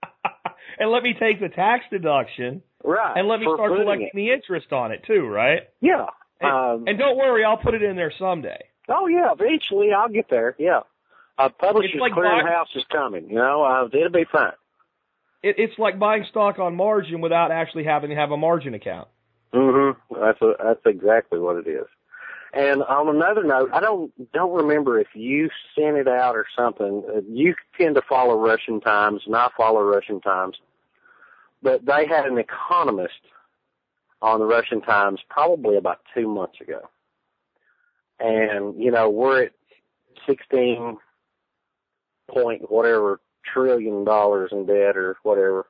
[SPEAKER 1] and let me take the tax deduction
[SPEAKER 2] Right.
[SPEAKER 1] and let me start collecting
[SPEAKER 2] it.
[SPEAKER 1] the interest on it too, right?
[SPEAKER 2] Yeah.
[SPEAKER 1] And,
[SPEAKER 2] Um,
[SPEAKER 1] and don't worry, I'll put it in there someday.
[SPEAKER 2] oh yeah, eventually I'll get there. Yeah. Uh, Publishers
[SPEAKER 1] like
[SPEAKER 2] Clearinghouse is coming. You know, uh, it'll be fine.
[SPEAKER 1] It, it's like buying stock on margin without actually having to have a margin account.
[SPEAKER 2] Mm-hmm. That's a, that's exactly what it is. And on another note, I don't don't remember if you sent it out or something. Uh, You tend to follow Russian Times, and I follow Russian Times. But they had an economist on the Russian Times probably about two months ago, and you know we're at sixteen point whatever trillion dollars in debt or whatever.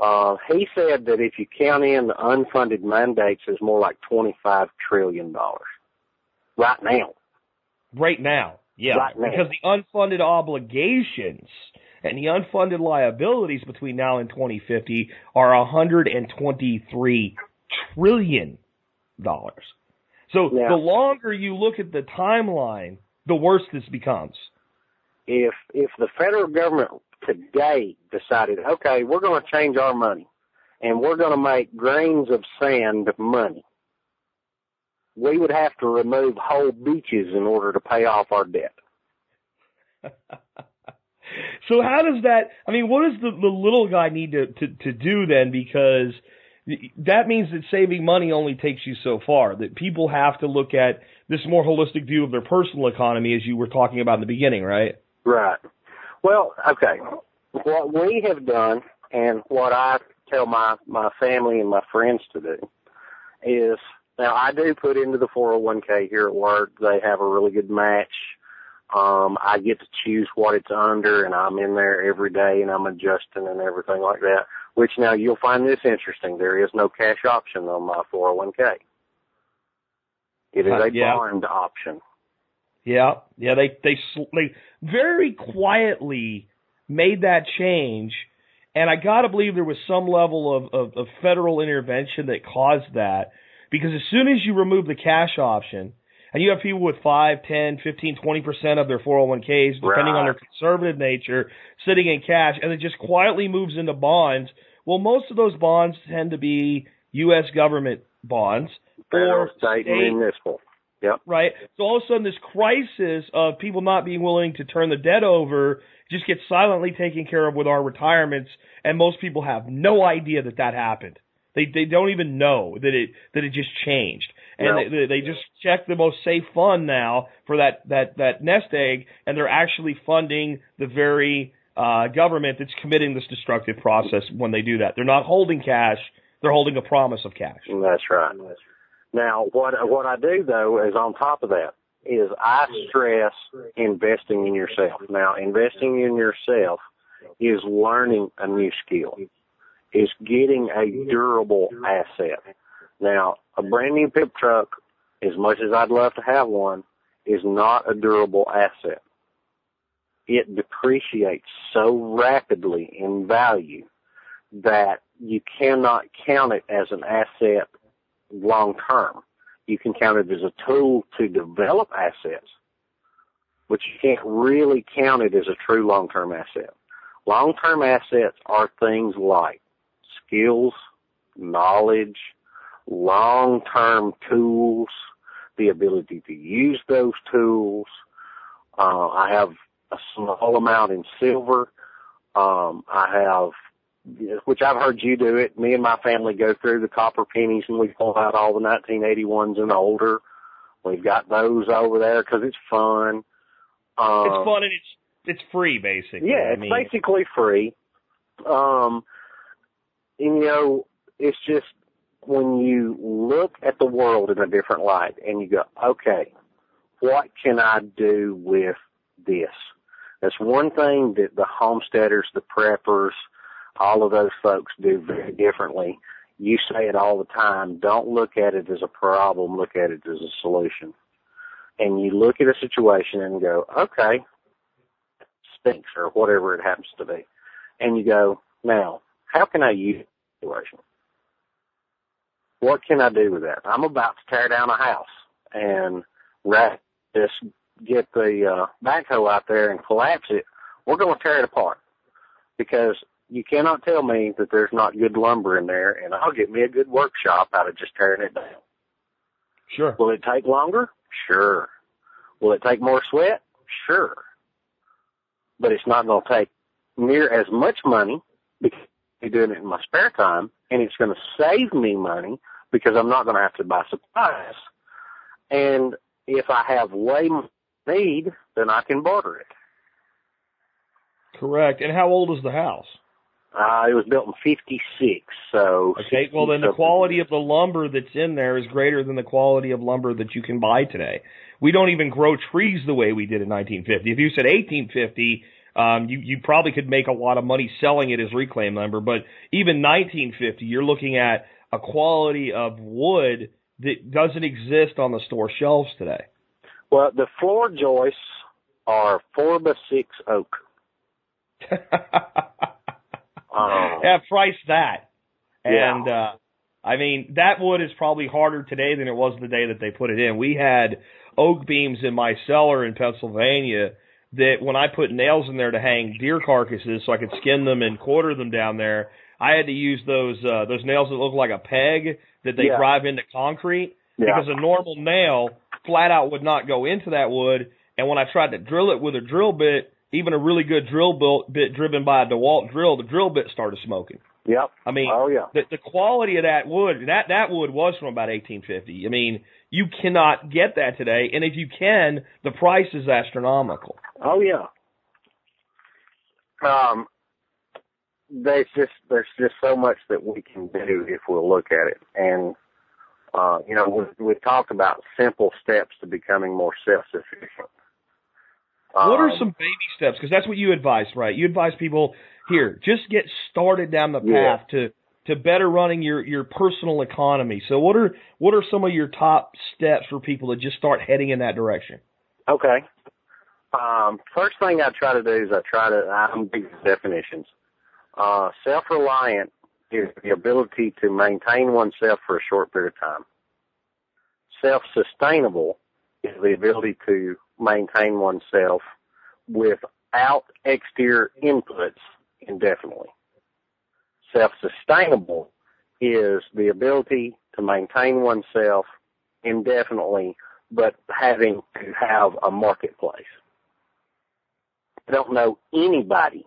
[SPEAKER 2] Uh, he said that if you count in the unfunded mandates, it's more like twenty-five trillion dollars right now.
[SPEAKER 1] Right now. Yeah.
[SPEAKER 2] Right now.
[SPEAKER 1] Because the unfunded obligations and the unfunded liabilities between now and 2050 are a 123 trillion dollars. So
[SPEAKER 2] Yeah.
[SPEAKER 1] the longer you look at the timeline, the worse this becomes.
[SPEAKER 2] If if the federal government today decided, okay, we're going to change our money, and we're going to make grains of sand money, we would have to remove whole beaches in order to pay off our debt.
[SPEAKER 1] so how does that? I mean, what does the, the little guy need to, to to do then? Because that means that saving money only takes you so far. That people have to look at this more holistic view of their personal economy, as you were talking about in the beginning, right?
[SPEAKER 2] Right. Well, okay. What we have done and what I tell my, my family and my friends to do is now I do put into the 401k here at work. They have a really good match. Um, I get to choose what it's under and I'm in there every day and I'm adjusting and everything like that. Which now you'll find this interesting. There is no cash option on my 401k. It is
[SPEAKER 1] Uh,
[SPEAKER 2] a
[SPEAKER 1] yeah.
[SPEAKER 2] bond option.
[SPEAKER 1] Yeah, yeah. They they they very quietly made that change, and I gotta believe there was some level of, of, of federal intervention that caused that. Because as soon as you remove the cash option, and you have people with five, ten, fifteen, twenty percent of their 401ks, depending on their conservative nature, sitting in cash, and it just quietly moves into bonds. Well, most of those bonds tend to be U.S. government bonds
[SPEAKER 2] Federal,
[SPEAKER 1] or
[SPEAKER 2] state, and municipal. Yep.
[SPEAKER 1] right? So all of a sudden, this crisis of people not being willing to turn the debt over just gets silently taken care of with our retirements, and most people have no idea that that happened. They they don't even know that it that it just changed, and
[SPEAKER 2] No.
[SPEAKER 1] they, they just check the most safe fund now for that that that nest egg, and they're actually funding the very uh, government that's committing this destructive process when they do that. They're not holding cash; they're holding a promise of cash.
[SPEAKER 2] That's right. Now, what what I do though is on top of that is I stress investing in yourself. Now, investing in yourself is learning a new skill, is getting a durable asset. Now, a brand new pickup truck, as much as I'd love to have one, is not a durable asset. It depreciates so rapidly in value that you cannot count it as an asset long term. You can count it as a tool to develop assets, but you can't really count it as a true long term asset. Long term assets are things like skills, knowledge, long-term tools, the ability to use those tools. Uh, I have a small amount in silver. Um, I have, which I've heard you do it. Me and my family go through the copper pennies and we pull out all the 1981s and older. We've got those over there because it's fun. Um,
[SPEAKER 1] it's fun and it's it's free basically.
[SPEAKER 2] Yeah,
[SPEAKER 1] I
[SPEAKER 2] it's
[SPEAKER 1] mean,
[SPEAKER 2] basically free. Um, and you know, it's just when you look at the world in a different light and you go, okay, what can I do with this? That's one thing that the homesteaders, the preppers, all of those folks do very differently. You say it all the time. Don't look at it as a problem. Look at it as a solution. And you look at a situation and go, okay, stinks or whatever it happens to be. And you go, now, how can I use the situation? What can I do with that? I'm about to tear down a house and rather this, get the uh, backhoe out there and collapse it. We're going to tear it apart because you cannot tell me that there's not good lumber in there, and I'll get me a good workshop out of just tearing it down.
[SPEAKER 1] Sure.
[SPEAKER 2] Will it take longer? Sure. Will it take more sweat? Sure. But it's not going to take near as much money because I'm doing it in my spare time, and it's going to save me money because I'm not going to have to buy supplies. And if I have way more need, then I can barter it.
[SPEAKER 1] Correct. And how old is the house?
[SPEAKER 2] Uh, it was built in 56, so.
[SPEAKER 1] Okay, well then the quality of the lumber that's in there is greater than the quality of lumber that you can buy today. We don't even grow trees the way we did in 1950. If you said 1850, um, you, you probably could make a lot of money selling it as reclaimed lumber, but even 1950, you're looking at a quality of wood that doesn't exist on the store shelves today.
[SPEAKER 2] Well, the floor joists are four by six oak. Um,
[SPEAKER 1] yeah, price that.
[SPEAKER 2] Yeah.
[SPEAKER 1] And uh I mean, that wood is probably harder today than it was the day that they put it in. We had oak beams in my cellar in Pennsylvania that when I put nails in there to hang deer carcasses so I could skin them and quarter them down there, I had to use those uh those nails that look like a peg that they
[SPEAKER 2] Yeah.
[SPEAKER 1] drive into concrete
[SPEAKER 2] Yeah.
[SPEAKER 1] because a normal nail flat out would not go into that wood and when I tried to drill it with a drill bit, even a really good drill bit, bit driven by a DeWalt drill, the drill bit started smoking.
[SPEAKER 2] Yep.
[SPEAKER 1] I mean,
[SPEAKER 2] Oh yeah.
[SPEAKER 1] the, the quality of that wood, that, that wood was from about 1850. I mean, you cannot get that today. And if you can, the price is astronomical.
[SPEAKER 2] Oh yeah. Um, there's just there's just so much that we can do if we'll look at it, and uh, you know we we talked about simple steps to becoming more self sufficient.
[SPEAKER 1] What are
[SPEAKER 2] Um,
[SPEAKER 1] some baby steps? Because that's what you advise, right? You advise people here, just get started down the
[SPEAKER 2] Yeah.
[SPEAKER 1] path to, to better running your, your personal economy. So what are, what are some of your top steps for people to just start heading in that direction?
[SPEAKER 2] Okay. Um, first thing I try to do is I try to, I'm big definitions. Uh, self-reliant is the ability to maintain oneself for a short period of time. Self-sustainable is the ability to maintain oneself without exterior inputs indefinitely. Self-sustainable is the ability to maintain oneself indefinitely but having to have a marketplace. I don't know anybody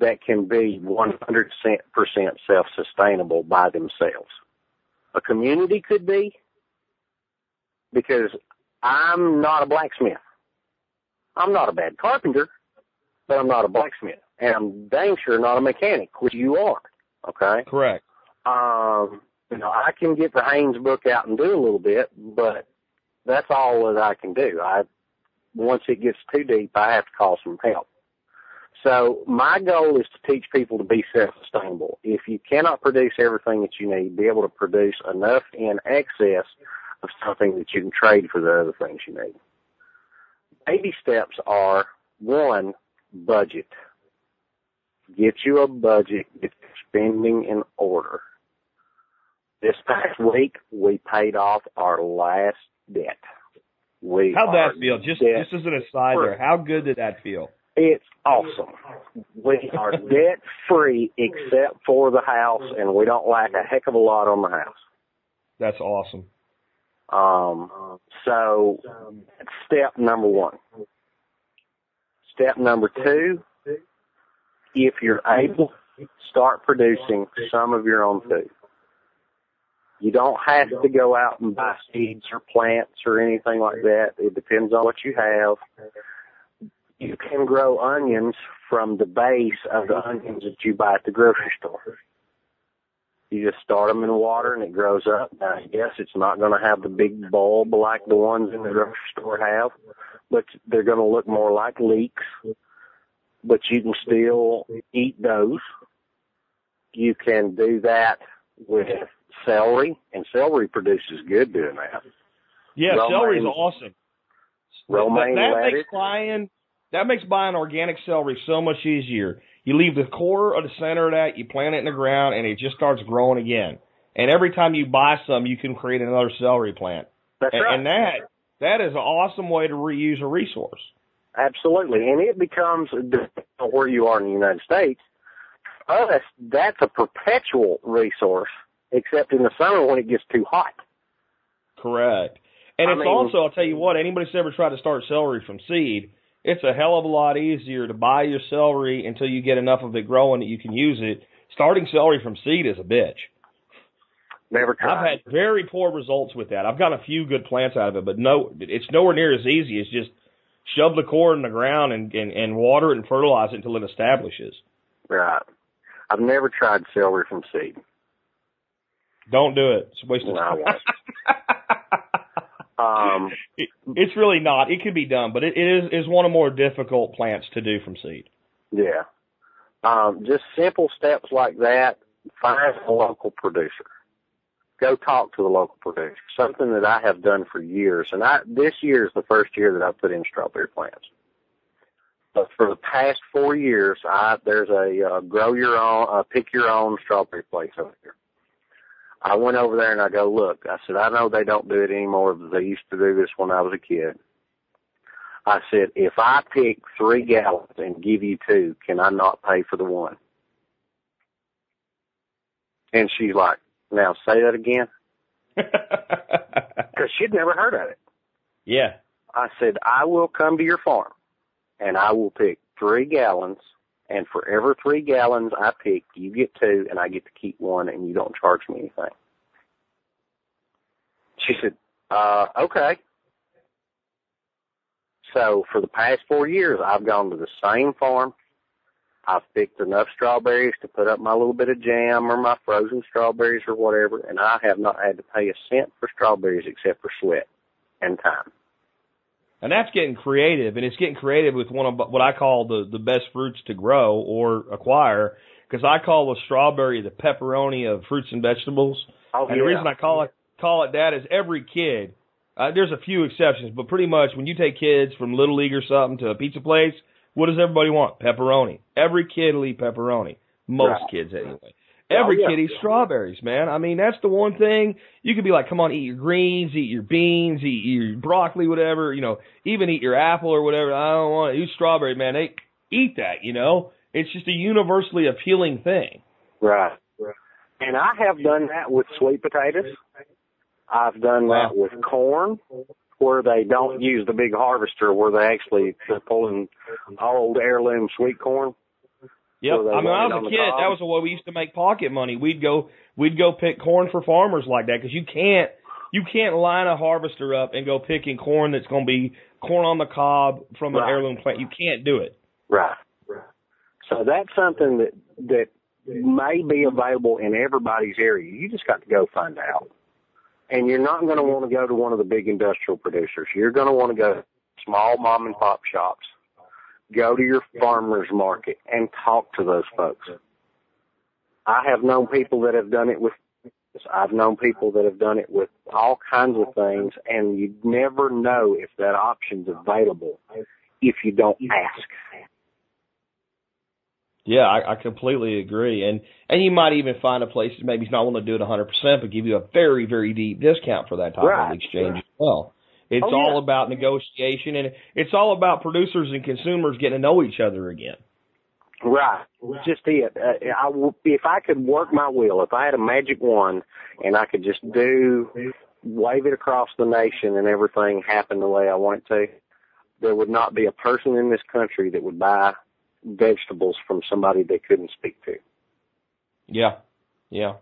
[SPEAKER 2] that can be 100% self-sustainable by themselves. A community could be because I'm not a blacksmith. I'm not a bad carpenter, but I'm not a blacksmith. And I'm dang sure not a mechanic, which you are. Okay?
[SPEAKER 1] Correct.
[SPEAKER 2] um, you know, I can get the Haynes book out and do a little bit, but that's all that I can do. I once it gets too deep, I have to call some help. So my goal is to teach people to be self-sustainable. If you cannot produce everything that you need, be able to produce enough in excess of something that you can trade for the other things you need. Baby steps are one, budget. Get you a budget, get spending in order. This past week, we paid off our last debt. We
[SPEAKER 1] How'd
[SPEAKER 2] are
[SPEAKER 1] that feel? Just, just as an aside there, how good did that feel?
[SPEAKER 2] It's awesome. We are debt free except for the house, and we don't lack a heck of a lot on the house.
[SPEAKER 1] That's awesome.
[SPEAKER 2] Um, so that's step number one. Step number two, if you're able, start producing some of your own food. You don't have to go out and buy seeds or plants or anything like that. It depends on what you have. You can grow onions from the base of the onions that you buy at the grocery store. You just start them in water and it grows up. Now, yes, it's not going to have the big bulb like the ones in the grocery store have, but they're going to look more like leeks. But you can still eat those. You can do that with celery, and celery produces good doing that.
[SPEAKER 1] Yeah,
[SPEAKER 2] Romaine-
[SPEAKER 1] celery's awesome.
[SPEAKER 2] Romaine
[SPEAKER 1] that, that
[SPEAKER 2] lettuce.
[SPEAKER 1] makes buying that makes buying organic celery so much easier. You leave the core of the center of that, you plant it in the ground, and it just starts growing again. And every time you buy some, you can create another celery plant.
[SPEAKER 2] That's
[SPEAKER 1] and,
[SPEAKER 2] right.
[SPEAKER 1] and that that is an awesome way to reuse a resource.
[SPEAKER 2] Absolutely. And it becomes, depending on where you are in the United States, us, that's a perpetual resource, except in the summer when it gets too hot.
[SPEAKER 1] Correct. And
[SPEAKER 2] I
[SPEAKER 1] it's
[SPEAKER 2] mean-
[SPEAKER 1] also, I'll tell you what, anybody that's ever tried to start celery from seed, it's a hell of a lot easier to buy your celery until you get enough of it growing that you can use it. Starting celery from seed is a bitch.
[SPEAKER 2] Never tried.
[SPEAKER 1] I've had very poor results with that. I've got a few good plants out of it, but no, it's nowhere near as easy as just shove the core in the ground and, and, and water it and fertilize it until it establishes.
[SPEAKER 2] Right. I've never tried celery from seed.
[SPEAKER 1] Don't do it. It's a waste of
[SPEAKER 2] No, I
[SPEAKER 1] time.
[SPEAKER 2] Um,
[SPEAKER 1] it, it's really not. It can be done, but it, it is is one of more difficult plants to do from seed.
[SPEAKER 2] yeah. Um, just simple steps like that. Find a local producer. Go talk to the local producer. Something that I have done for years, and I this year is the first year that I've put in strawberry plants. But for the past four years, I there's a uh, grow your own, uh, pick your own strawberry place over here. I went over there and I go, look, I said, I know they don't do it anymore, but they used to do this when I was a kid. I said, if I pick three gallons and give you two, can I not pay for the one? And she's like, now say that again, because she'd never heard of it.
[SPEAKER 1] yeah.
[SPEAKER 2] I said, I will come to your farm and I will pick three gallons and for every three gallons I pick, you get two and I get to keep one and you don't charge me anything. She said, uh, okay. So for the past four years, I've gone to the same farm. I've picked enough strawberries to put up my little bit of jam or my frozen strawberries or whatever, and I have not had to pay a cent for strawberries except for sweat and time.
[SPEAKER 1] And that's getting creative, and it's getting creative with one of what I call the the best fruits to grow or acquire, because I call the strawberry the pepperoni of fruits and vegetables.
[SPEAKER 2] Oh,
[SPEAKER 1] and the reason I call it call it that is every kid. Uh, there's a few exceptions, but pretty much when you take kids from little league or something to a pizza place, what does everybody want? Pepperoni. Every kid will eat pepperoni. Most
[SPEAKER 2] Right.
[SPEAKER 1] kids anyway.
[SPEAKER 2] Oh,
[SPEAKER 1] Every
[SPEAKER 2] yeah.
[SPEAKER 1] kid eats strawberries, man. I mean, that's the one thing you could be like, come on, eat your greens, eat your beans, eat your broccoli, whatever, you know, even eat your apple or whatever. I don't want to eat strawberry, man. They eat that, you know. It's just a universally appealing thing.
[SPEAKER 2] Right. And I have done that with sweet potatoes. I've done that with corn, where they don't use the big harvester, where they actually they're pulling old heirloom sweet corn.
[SPEAKER 1] Yep. I mean, when I was a kid,
[SPEAKER 2] cob?
[SPEAKER 1] that was the way we used to make pocket money. We'd go, we'd go pick corn for farmers like that because you can't, you can't line a harvester up and go picking corn that's going to be corn on the cob from an heirloom plant. You can't do it.
[SPEAKER 2] Right. So that's something that that may be available in everybody's area. You just got to go find out. And you're not going to want to go to one of the big industrial producers. You're going to want to go to small mom and pop shops. Go to your farmers market and talk to those folks. I have known people that have done it with I've known people that have done it with all kinds of things and you never know if that option's available if you don't ask.
[SPEAKER 1] Yeah, I, I completely agree. And and you might even find a place that maybe it's not willing to do it 100%, but give you a very very deep discount for that type
[SPEAKER 2] Right.
[SPEAKER 1] of exchange as well. It's
[SPEAKER 2] Oh, yeah.
[SPEAKER 1] all about negotiation and it's all about producers and consumers getting to know each other again.
[SPEAKER 2] Right. Just it. Uh, I, w- if I could work my will, if I had a magic wand and I could just do, wave it across the nation and everything happened the way I want it to, there would not be a person in this country that would buy vegetables from somebody they couldn't speak to.
[SPEAKER 1] Yeah. Yeah.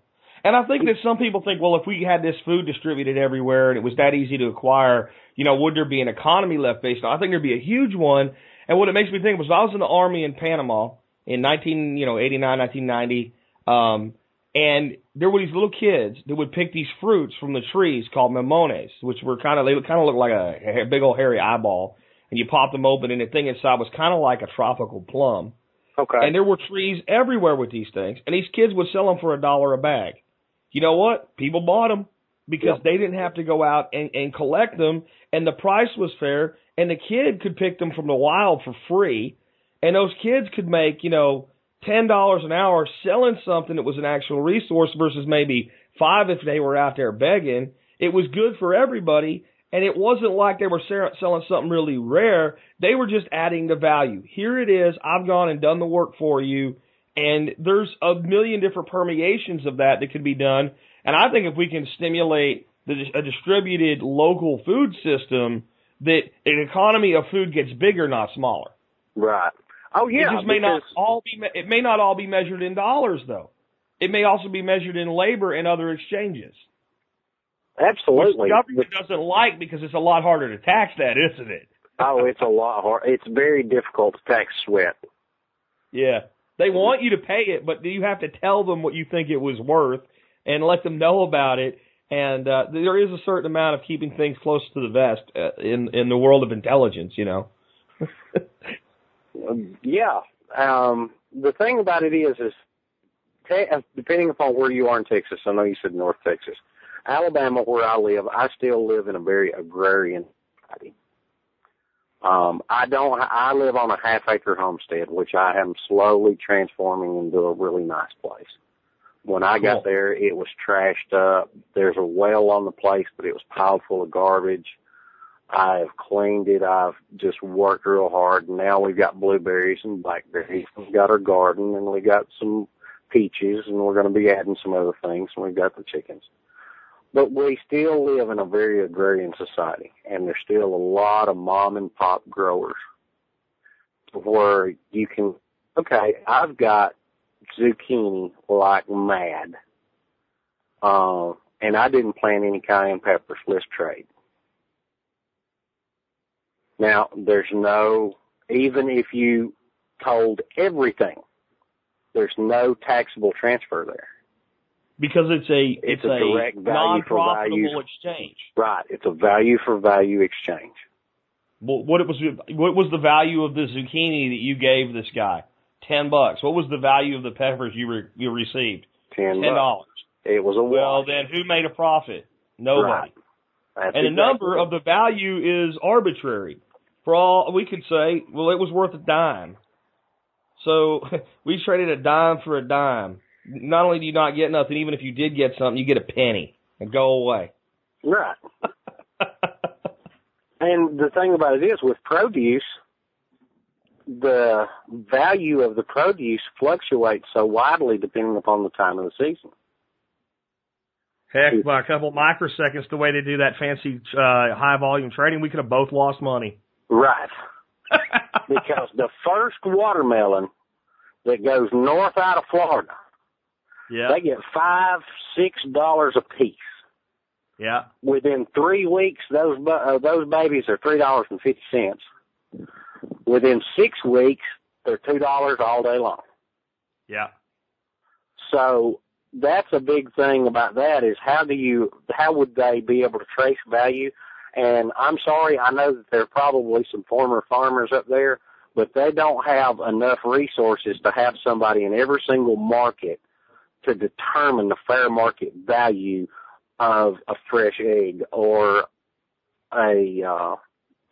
[SPEAKER 1] And I think that some people think, well, if we had this food distributed everywhere and it was that easy to acquire, you know, would there be an economy left based on? I think there'd be a huge one. And what it makes me think was I was in the army in Panama in 19, you know, 89, 1990. Um, and there were these little kids that would pick these fruits from the trees called mamones, which were kind of, they kind of looked like a, a big old hairy eyeball. And you pop them open and the thing inside was kind of like a tropical plum.
[SPEAKER 2] Okay.
[SPEAKER 1] And there were trees everywhere with these things, and these kids would sell them for a dollar a bag. You know what? People bought them because
[SPEAKER 2] Yep.
[SPEAKER 1] they didn't have to go out and, and collect them, and the price was fair, and the kid could pick them from the wild for free, and those kids could make, you know, ten dollars an hour selling something that was an actual resource versus maybe five if they were out there begging. It was good for everybody, and it wasn't like they were selling something really rare. They were just adding the value. Here it is. I've gone and done the work for you. And there's a million different permeations of that that could be done. And I think if we can stimulate the, a distributed local food system, that an economy of food gets bigger, not smaller.
[SPEAKER 2] right. Oh yeah.
[SPEAKER 1] it just may not all be. It may not all be measured in dollars, though. It may also be measured in labor and other exchanges, which
[SPEAKER 2] Absolutely.
[SPEAKER 1] the government doesn't like because it's a lot harder to tax that, isn't it?
[SPEAKER 2] oh, it's a lot hard. It's very difficult to tax sweat.
[SPEAKER 1] Yeah. They want you to pay it, but you have to tell them what you think it was worth and let them know about it. And uh, there is a certain amount of keeping things close to the vest uh, in in the world of intelligence, you know.
[SPEAKER 2] Yeah. Um, the thing about it is, is te- uh, depending upon where you are in Texas, I know you said North Texas, Alabama, where I live, I still live in a very agrarian society. Um, I don't. I live on a half acre homestead, which I am slowly transforming into a really nice place. When I
[SPEAKER 1] Cool.
[SPEAKER 2] got there, it was trashed up. There's a well on the place, but it was piled full of garbage. I have cleaned it. I've just worked real hard. And now we've got blueberries and blackberries. We've got our garden and we got some peaches and we're going to be adding some other things. And we've got the chickens. But we still live in a very agrarian society and there's still a lot of mom and pop growers where you can, okay, I've got zucchini like mad. Uh, and I didn't plant any cayenne peppers. Let's trade. Now, there's no, even if you told everything, there's no taxable transfer there.
[SPEAKER 1] Because it's a
[SPEAKER 2] It's
[SPEAKER 1] it's,
[SPEAKER 2] a
[SPEAKER 1] a,
[SPEAKER 2] direct value for value.
[SPEAKER 1] exchange.
[SPEAKER 2] Right. It's a value for value exchange.
[SPEAKER 1] Well, what it was what was the value of the zucchini that you gave this guy? Ten bucks. What was the value of the peppers you re, you received?
[SPEAKER 2] Ten
[SPEAKER 1] dollars.
[SPEAKER 2] It was a
[SPEAKER 1] Well, then who made a profit? Nobody.
[SPEAKER 2] Right.
[SPEAKER 1] And the
[SPEAKER 2] exactly
[SPEAKER 1] number of the value is arbitrary. For all we could say, well, it was worth a dime. So we traded a dime for a dime. Not only do you not get nothing, even if you did get something, you get a penny and go away.
[SPEAKER 2] Right. And the thing about it is, with produce, the value of the produce fluctuates so widely depending upon the time of the season.
[SPEAKER 1] Heck, by a couple of microseconds, the way they do that fancy uh, high volume trading, we could have both lost money.
[SPEAKER 2] Right. Because the first watermelon that goes north out of Florida,
[SPEAKER 1] yeah,
[SPEAKER 2] they get five, six dollars a piece.
[SPEAKER 1] yeah,
[SPEAKER 2] Within three weeks, those bu- uh, those babies are three dollars and fifty cents. Within six weeks, they're two dollars all day long.
[SPEAKER 1] yeah.
[SPEAKER 2] So that's a big thing about that is how do you how would they be able to trace value? And I'm sorry, I know that there are probably some former farmers up there, but they don't have enough resources to have somebody in every single market to determine the fair market value of a fresh egg or a uh,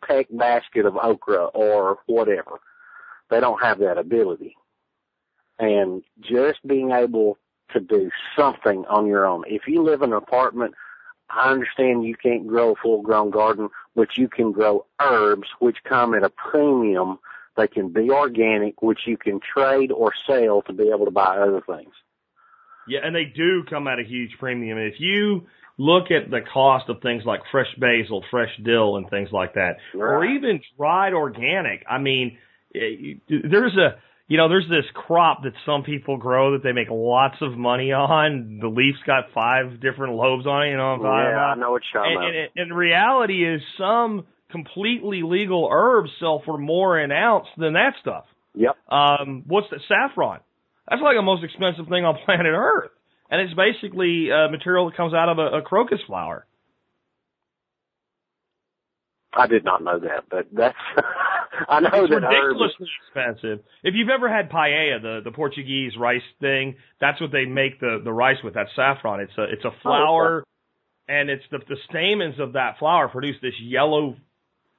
[SPEAKER 2] peck basket of okra or whatever. They don't have that ability. And just being able to do something on your own. If you live in an apartment, I understand you can't grow a full grown garden, but you can grow herbs which come at a premium. They can be organic, which you can trade or sell to be able to buy other things.
[SPEAKER 1] Yeah, and they do come at a huge premium. If you look at the cost of things like fresh basil, fresh dill, and things like that, or even dried organic, I mean, eh, there's a you know, there's this crop that some people grow that they make lots of money on. The leaf's got five different lobes on it. You know what I'm
[SPEAKER 2] yeah,
[SPEAKER 1] about?
[SPEAKER 2] I know what you're talking
[SPEAKER 1] And,
[SPEAKER 2] about.
[SPEAKER 1] and, and reality is some completely legal herbs sell for more an ounce than that stuff.
[SPEAKER 2] Yep.
[SPEAKER 1] Um, what's that? Saffron. That's like the most expensive thing on planet Earth. And it's basically uh, material that comes out of a, a crocus flower.
[SPEAKER 2] I did not know that, but that's I know
[SPEAKER 1] it's
[SPEAKER 2] that
[SPEAKER 1] ridiculously expensive. If you've ever had paella, the, the Portuguese rice thing, that's what they make the, the rice with. That saffron. It's a it's a flower, and it's the the stamens of that flower produce this yellow.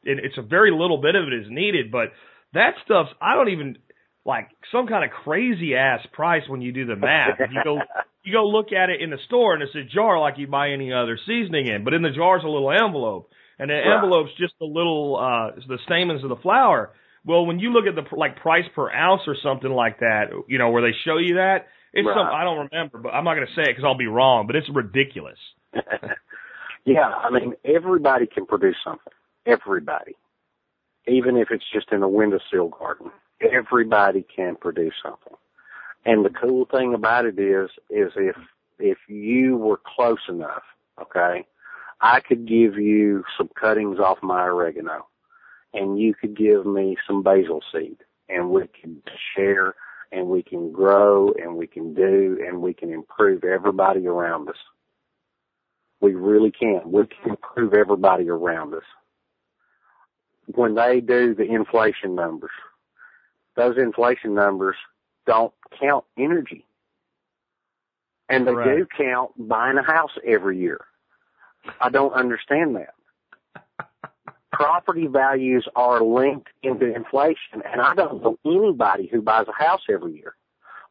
[SPEAKER 1] It, it's a very little bit of it is needed, but that stuff's I don't even like some kind of crazy ass price when you do the math. You go you go look at it in the store and it's a jar like you buy any other seasoning in, but in the jar's a little envelope, and the
[SPEAKER 2] Right.
[SPEAKER 1] envelope's just a little uh the stamens of the flower. Well, when you look at the like price per ounce or something like that, you know where they show you that, it's
[SPEAKER 2] Right.
[SPEAKER 1] some I don't remember, but I'm not going to say it because I'll be wrong, but it's ridiculous.
[SPEAKER 2] yeah, I mean everybody can produce something. Everybody, even if it's just in a windowsill garden, everybody can produce something. And the cool thing about it is, is if if you were close enough, okay, I could give you some cuttings off my oregano, and you could give me some basil seed, and we can share, and we can grow, and we can do, and we can improve everybody around us. We really can. We can improve everybody around us. When they do the inflation numbers, those inflation numbers don't count energy. And they do count buying a house every year. I don't understand that. Property values are linked into inflation, and I don't know anybody who buys a house every year.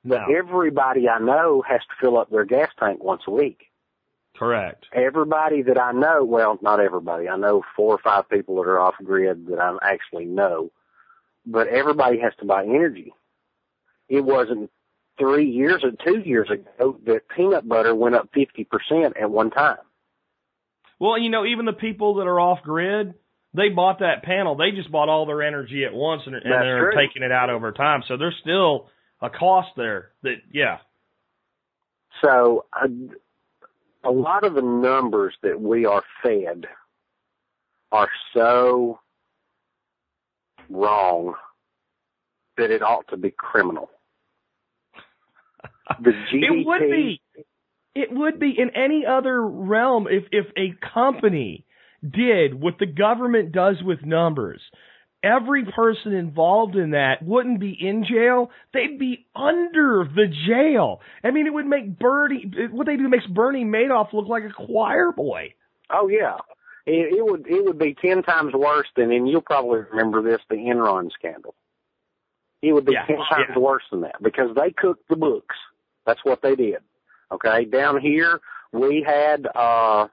[SPEAKER 1] No,
[SPEAKER 2] Everybody I know has to fill up their gas tank once a week
[SPEAKER 1] correct.
[SPEAKER 2] everybody that I know, well, not everybody. I know four or five people that are off grid that I actually know, but everybody has to buy energy. It wasn't three years or two years ago that peanut butter went up 50% at one time.
[SPEAKER 1] Well, you know, even the people that are off grid, they bought that panel. They just bought all their energy at once, and, and they're
[SPEAKER 2] true.
[SPEAKER 1] taking it out over time. So there's still a cost there. That yeah,
[SPEAKER 2] So a, a lot of the numbers that we are fed are so wrong that it ought to be criminal. The GDP,
[SPEAKER 1] it would be. It would be in any other realm if if a company did what the government does with numbers. Every person involved in that wouldn't be in jail. They'd be under the jail. I mean, it would make Bernie, what they do makes Bernie Madoff look like a choir boy.
[SPEAKER 2] Oh yeah, it, it would it would be ten times worse than, and you'll probably remember this, the Enron scandal. It would be
[SPEAKER 1] Yeah,
[SPEAKER 2] ten times
[SPEAKER 1] yeah.
[SPEAKER 2] worse than that because they cooked the books. That's what they did. Okay, down here we had uh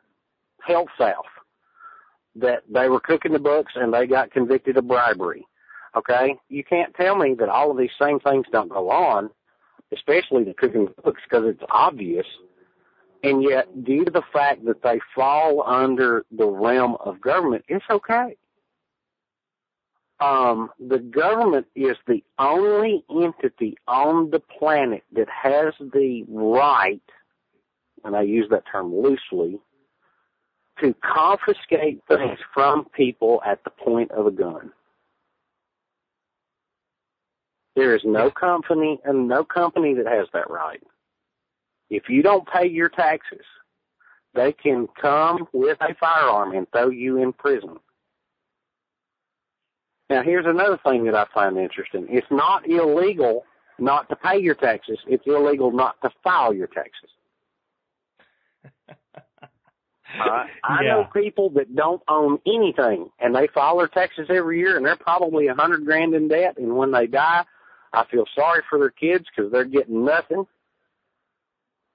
[SPEAKER 2] Health South that they were cooking the books and they got convicted of bribery. Okay, you can't tell me that all of these same things don't go on, especially the cooking books because it's obvious and yet due to the fact that they fall under the realm of government, it's okay. Um, the government is the only entity on the planet that has the right, and I use that term loosely, to confiscate things from people at the point of a gun. There is no company and no company that has that right. If you don't pay your taxes, they can come with a firearm and throw you in prison. Now here's another thing that I find interesting. It's not illegal not to pay your taxes. It's illegal not to file your taxes. Right? I know people that don't own anything and they file their taxes every year and they're probably a hundred grand in debt and when they die, I feel sorry for their kids because they're getting nothing.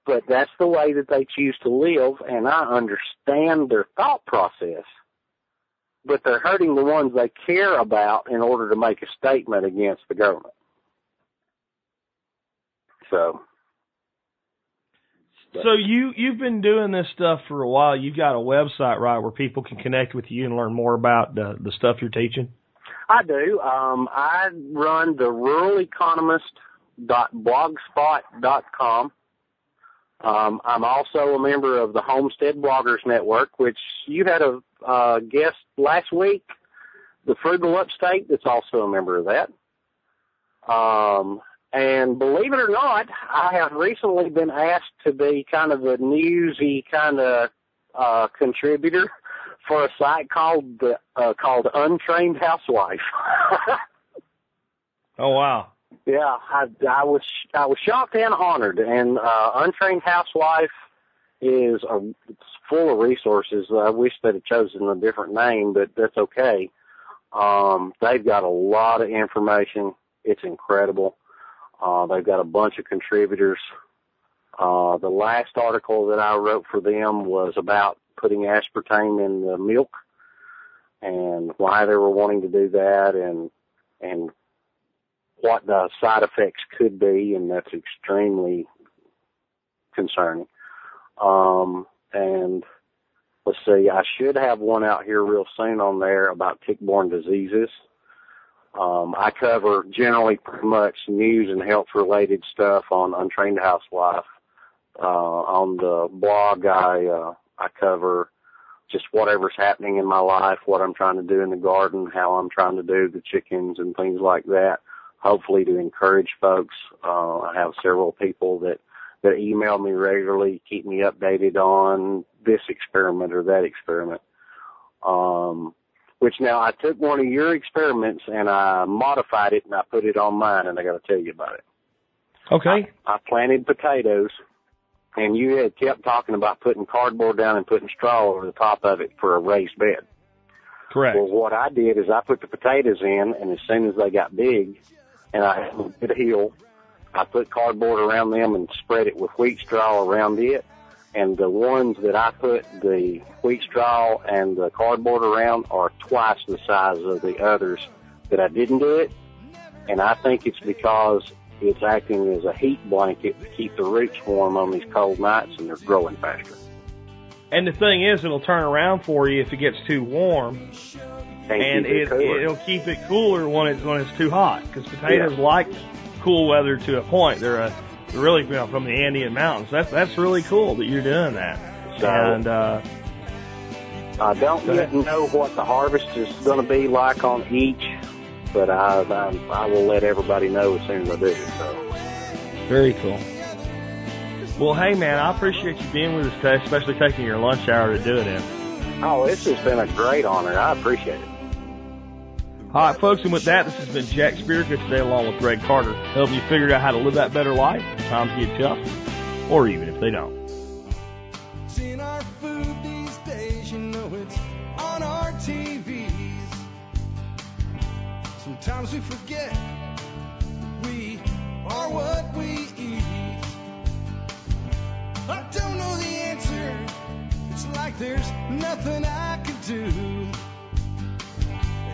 [SPEAKER 2] But that's the way that they choose to live, and I understand their thought process. But they're hurting the ones they care about in order to make a statement against the government. So.
[SPEAKER 1] So you you've been doing this stuff for a while. You've got a website, right, where people can connect with you and learn more about the the stuff you're teaching.
[SPEAKER 2] I do. Um, I run the ruraleconomist.blogspot.com. Um, I'm also a member of the Homestead Bloggers Network, which you had a uh, guest last week, the Frugal Upstate, that's also a member of that. Um, and believe it or not, I have recently been asked to be kind of a newsy kind of uh, contributor for a site called the uh, called Untrained Housewife.
[SPEAKER 1] oh wow!
[SPEAKER 2] Yeah, I, I was I was shocked and honored. And uh, Untrained Housewife is a, it's full of resources. I wish they'd have chosen a different name, but that's okay. Um, they've got a lot of information. It's incredible. Uh, they've got a bunch of contributors. Uh, the last article that I wrote for them was about putting aspartame in the milk and why they were wanting to do that and and what the side effects could be and that's extremely concerning. Um and let's see, I should have one out here real soon on there about tick-borne diseases. Um, I cover generally pretty much news and health related stuff on Untrained Housewife. Uh, on the blog, I, uh, I cover just whatever's happening in my life, what I'm trying to do in the garden, how I'm trying to do the chickens and things like that. Hopefully to encourage folks. Uh, I have several people that, that email me regularly, keep me updated on this experiment or that experiment. Um, which now I took one of your experiments and I modified it and I put it on mine and I got to tell you about it.
[SPEAKER 1] Okay.
[SPEAKER 2] I, I planted potatoes and you had kept talking about putting cardboard down and putting straw over the top of it for a raised bed.
[SPEAKER 1] Correct.
[SPEAKER 2] Well, what I did is I put the potatoes in, and as soon as they got big, and I had a bit hill, I put cardboard around them and spread it with wheat straw around it. And the ones that I put the wheat straw and the cardboard around are twice the size of the others that I didn't do it. And I think it's because it's acting as a heat blanket to keep the roots warm on these cold nights and they're growing faster.
[SPEAKER 1] And the thing is, it'll turn around for you if it gets too warm,
[SPEAKER 2] And,
[SPEAKER 1] and
[SPEAKER 2] it
[SPEAKER 1] it, it'll keep it cooler when it's when it's too hot. Because potatoes like cool weather to a point. They're a they're really you know, from the Andean mountains. That's that's really cool that you're doing that.
[SPEAKER 2] So-
[SPEAKER 1] and uh,
[SPEAKER 2] I don't yet know what the harvest is going to be like on each, but I, I I will let everybody know as soon as I do. So
[SPEAKER 1] very cool. Well, hey man, I appreciate you being with us today, especially taking your lunch hour to do it in.
[SPEAKER 2] oh, this has been a great honor. I appreciate it.
[SPEAKER 1] All right, folks, and with that, this has been Jack Spirko today, along with Greg Carter, helping you figure out how to live that better life when times get tough, or even if they don't.
[SPEAKER 3] In our food these days, you know it's on our TVs. Sometimes we forget we are what we eat. I don't know the answer. It's like there's nothing I do.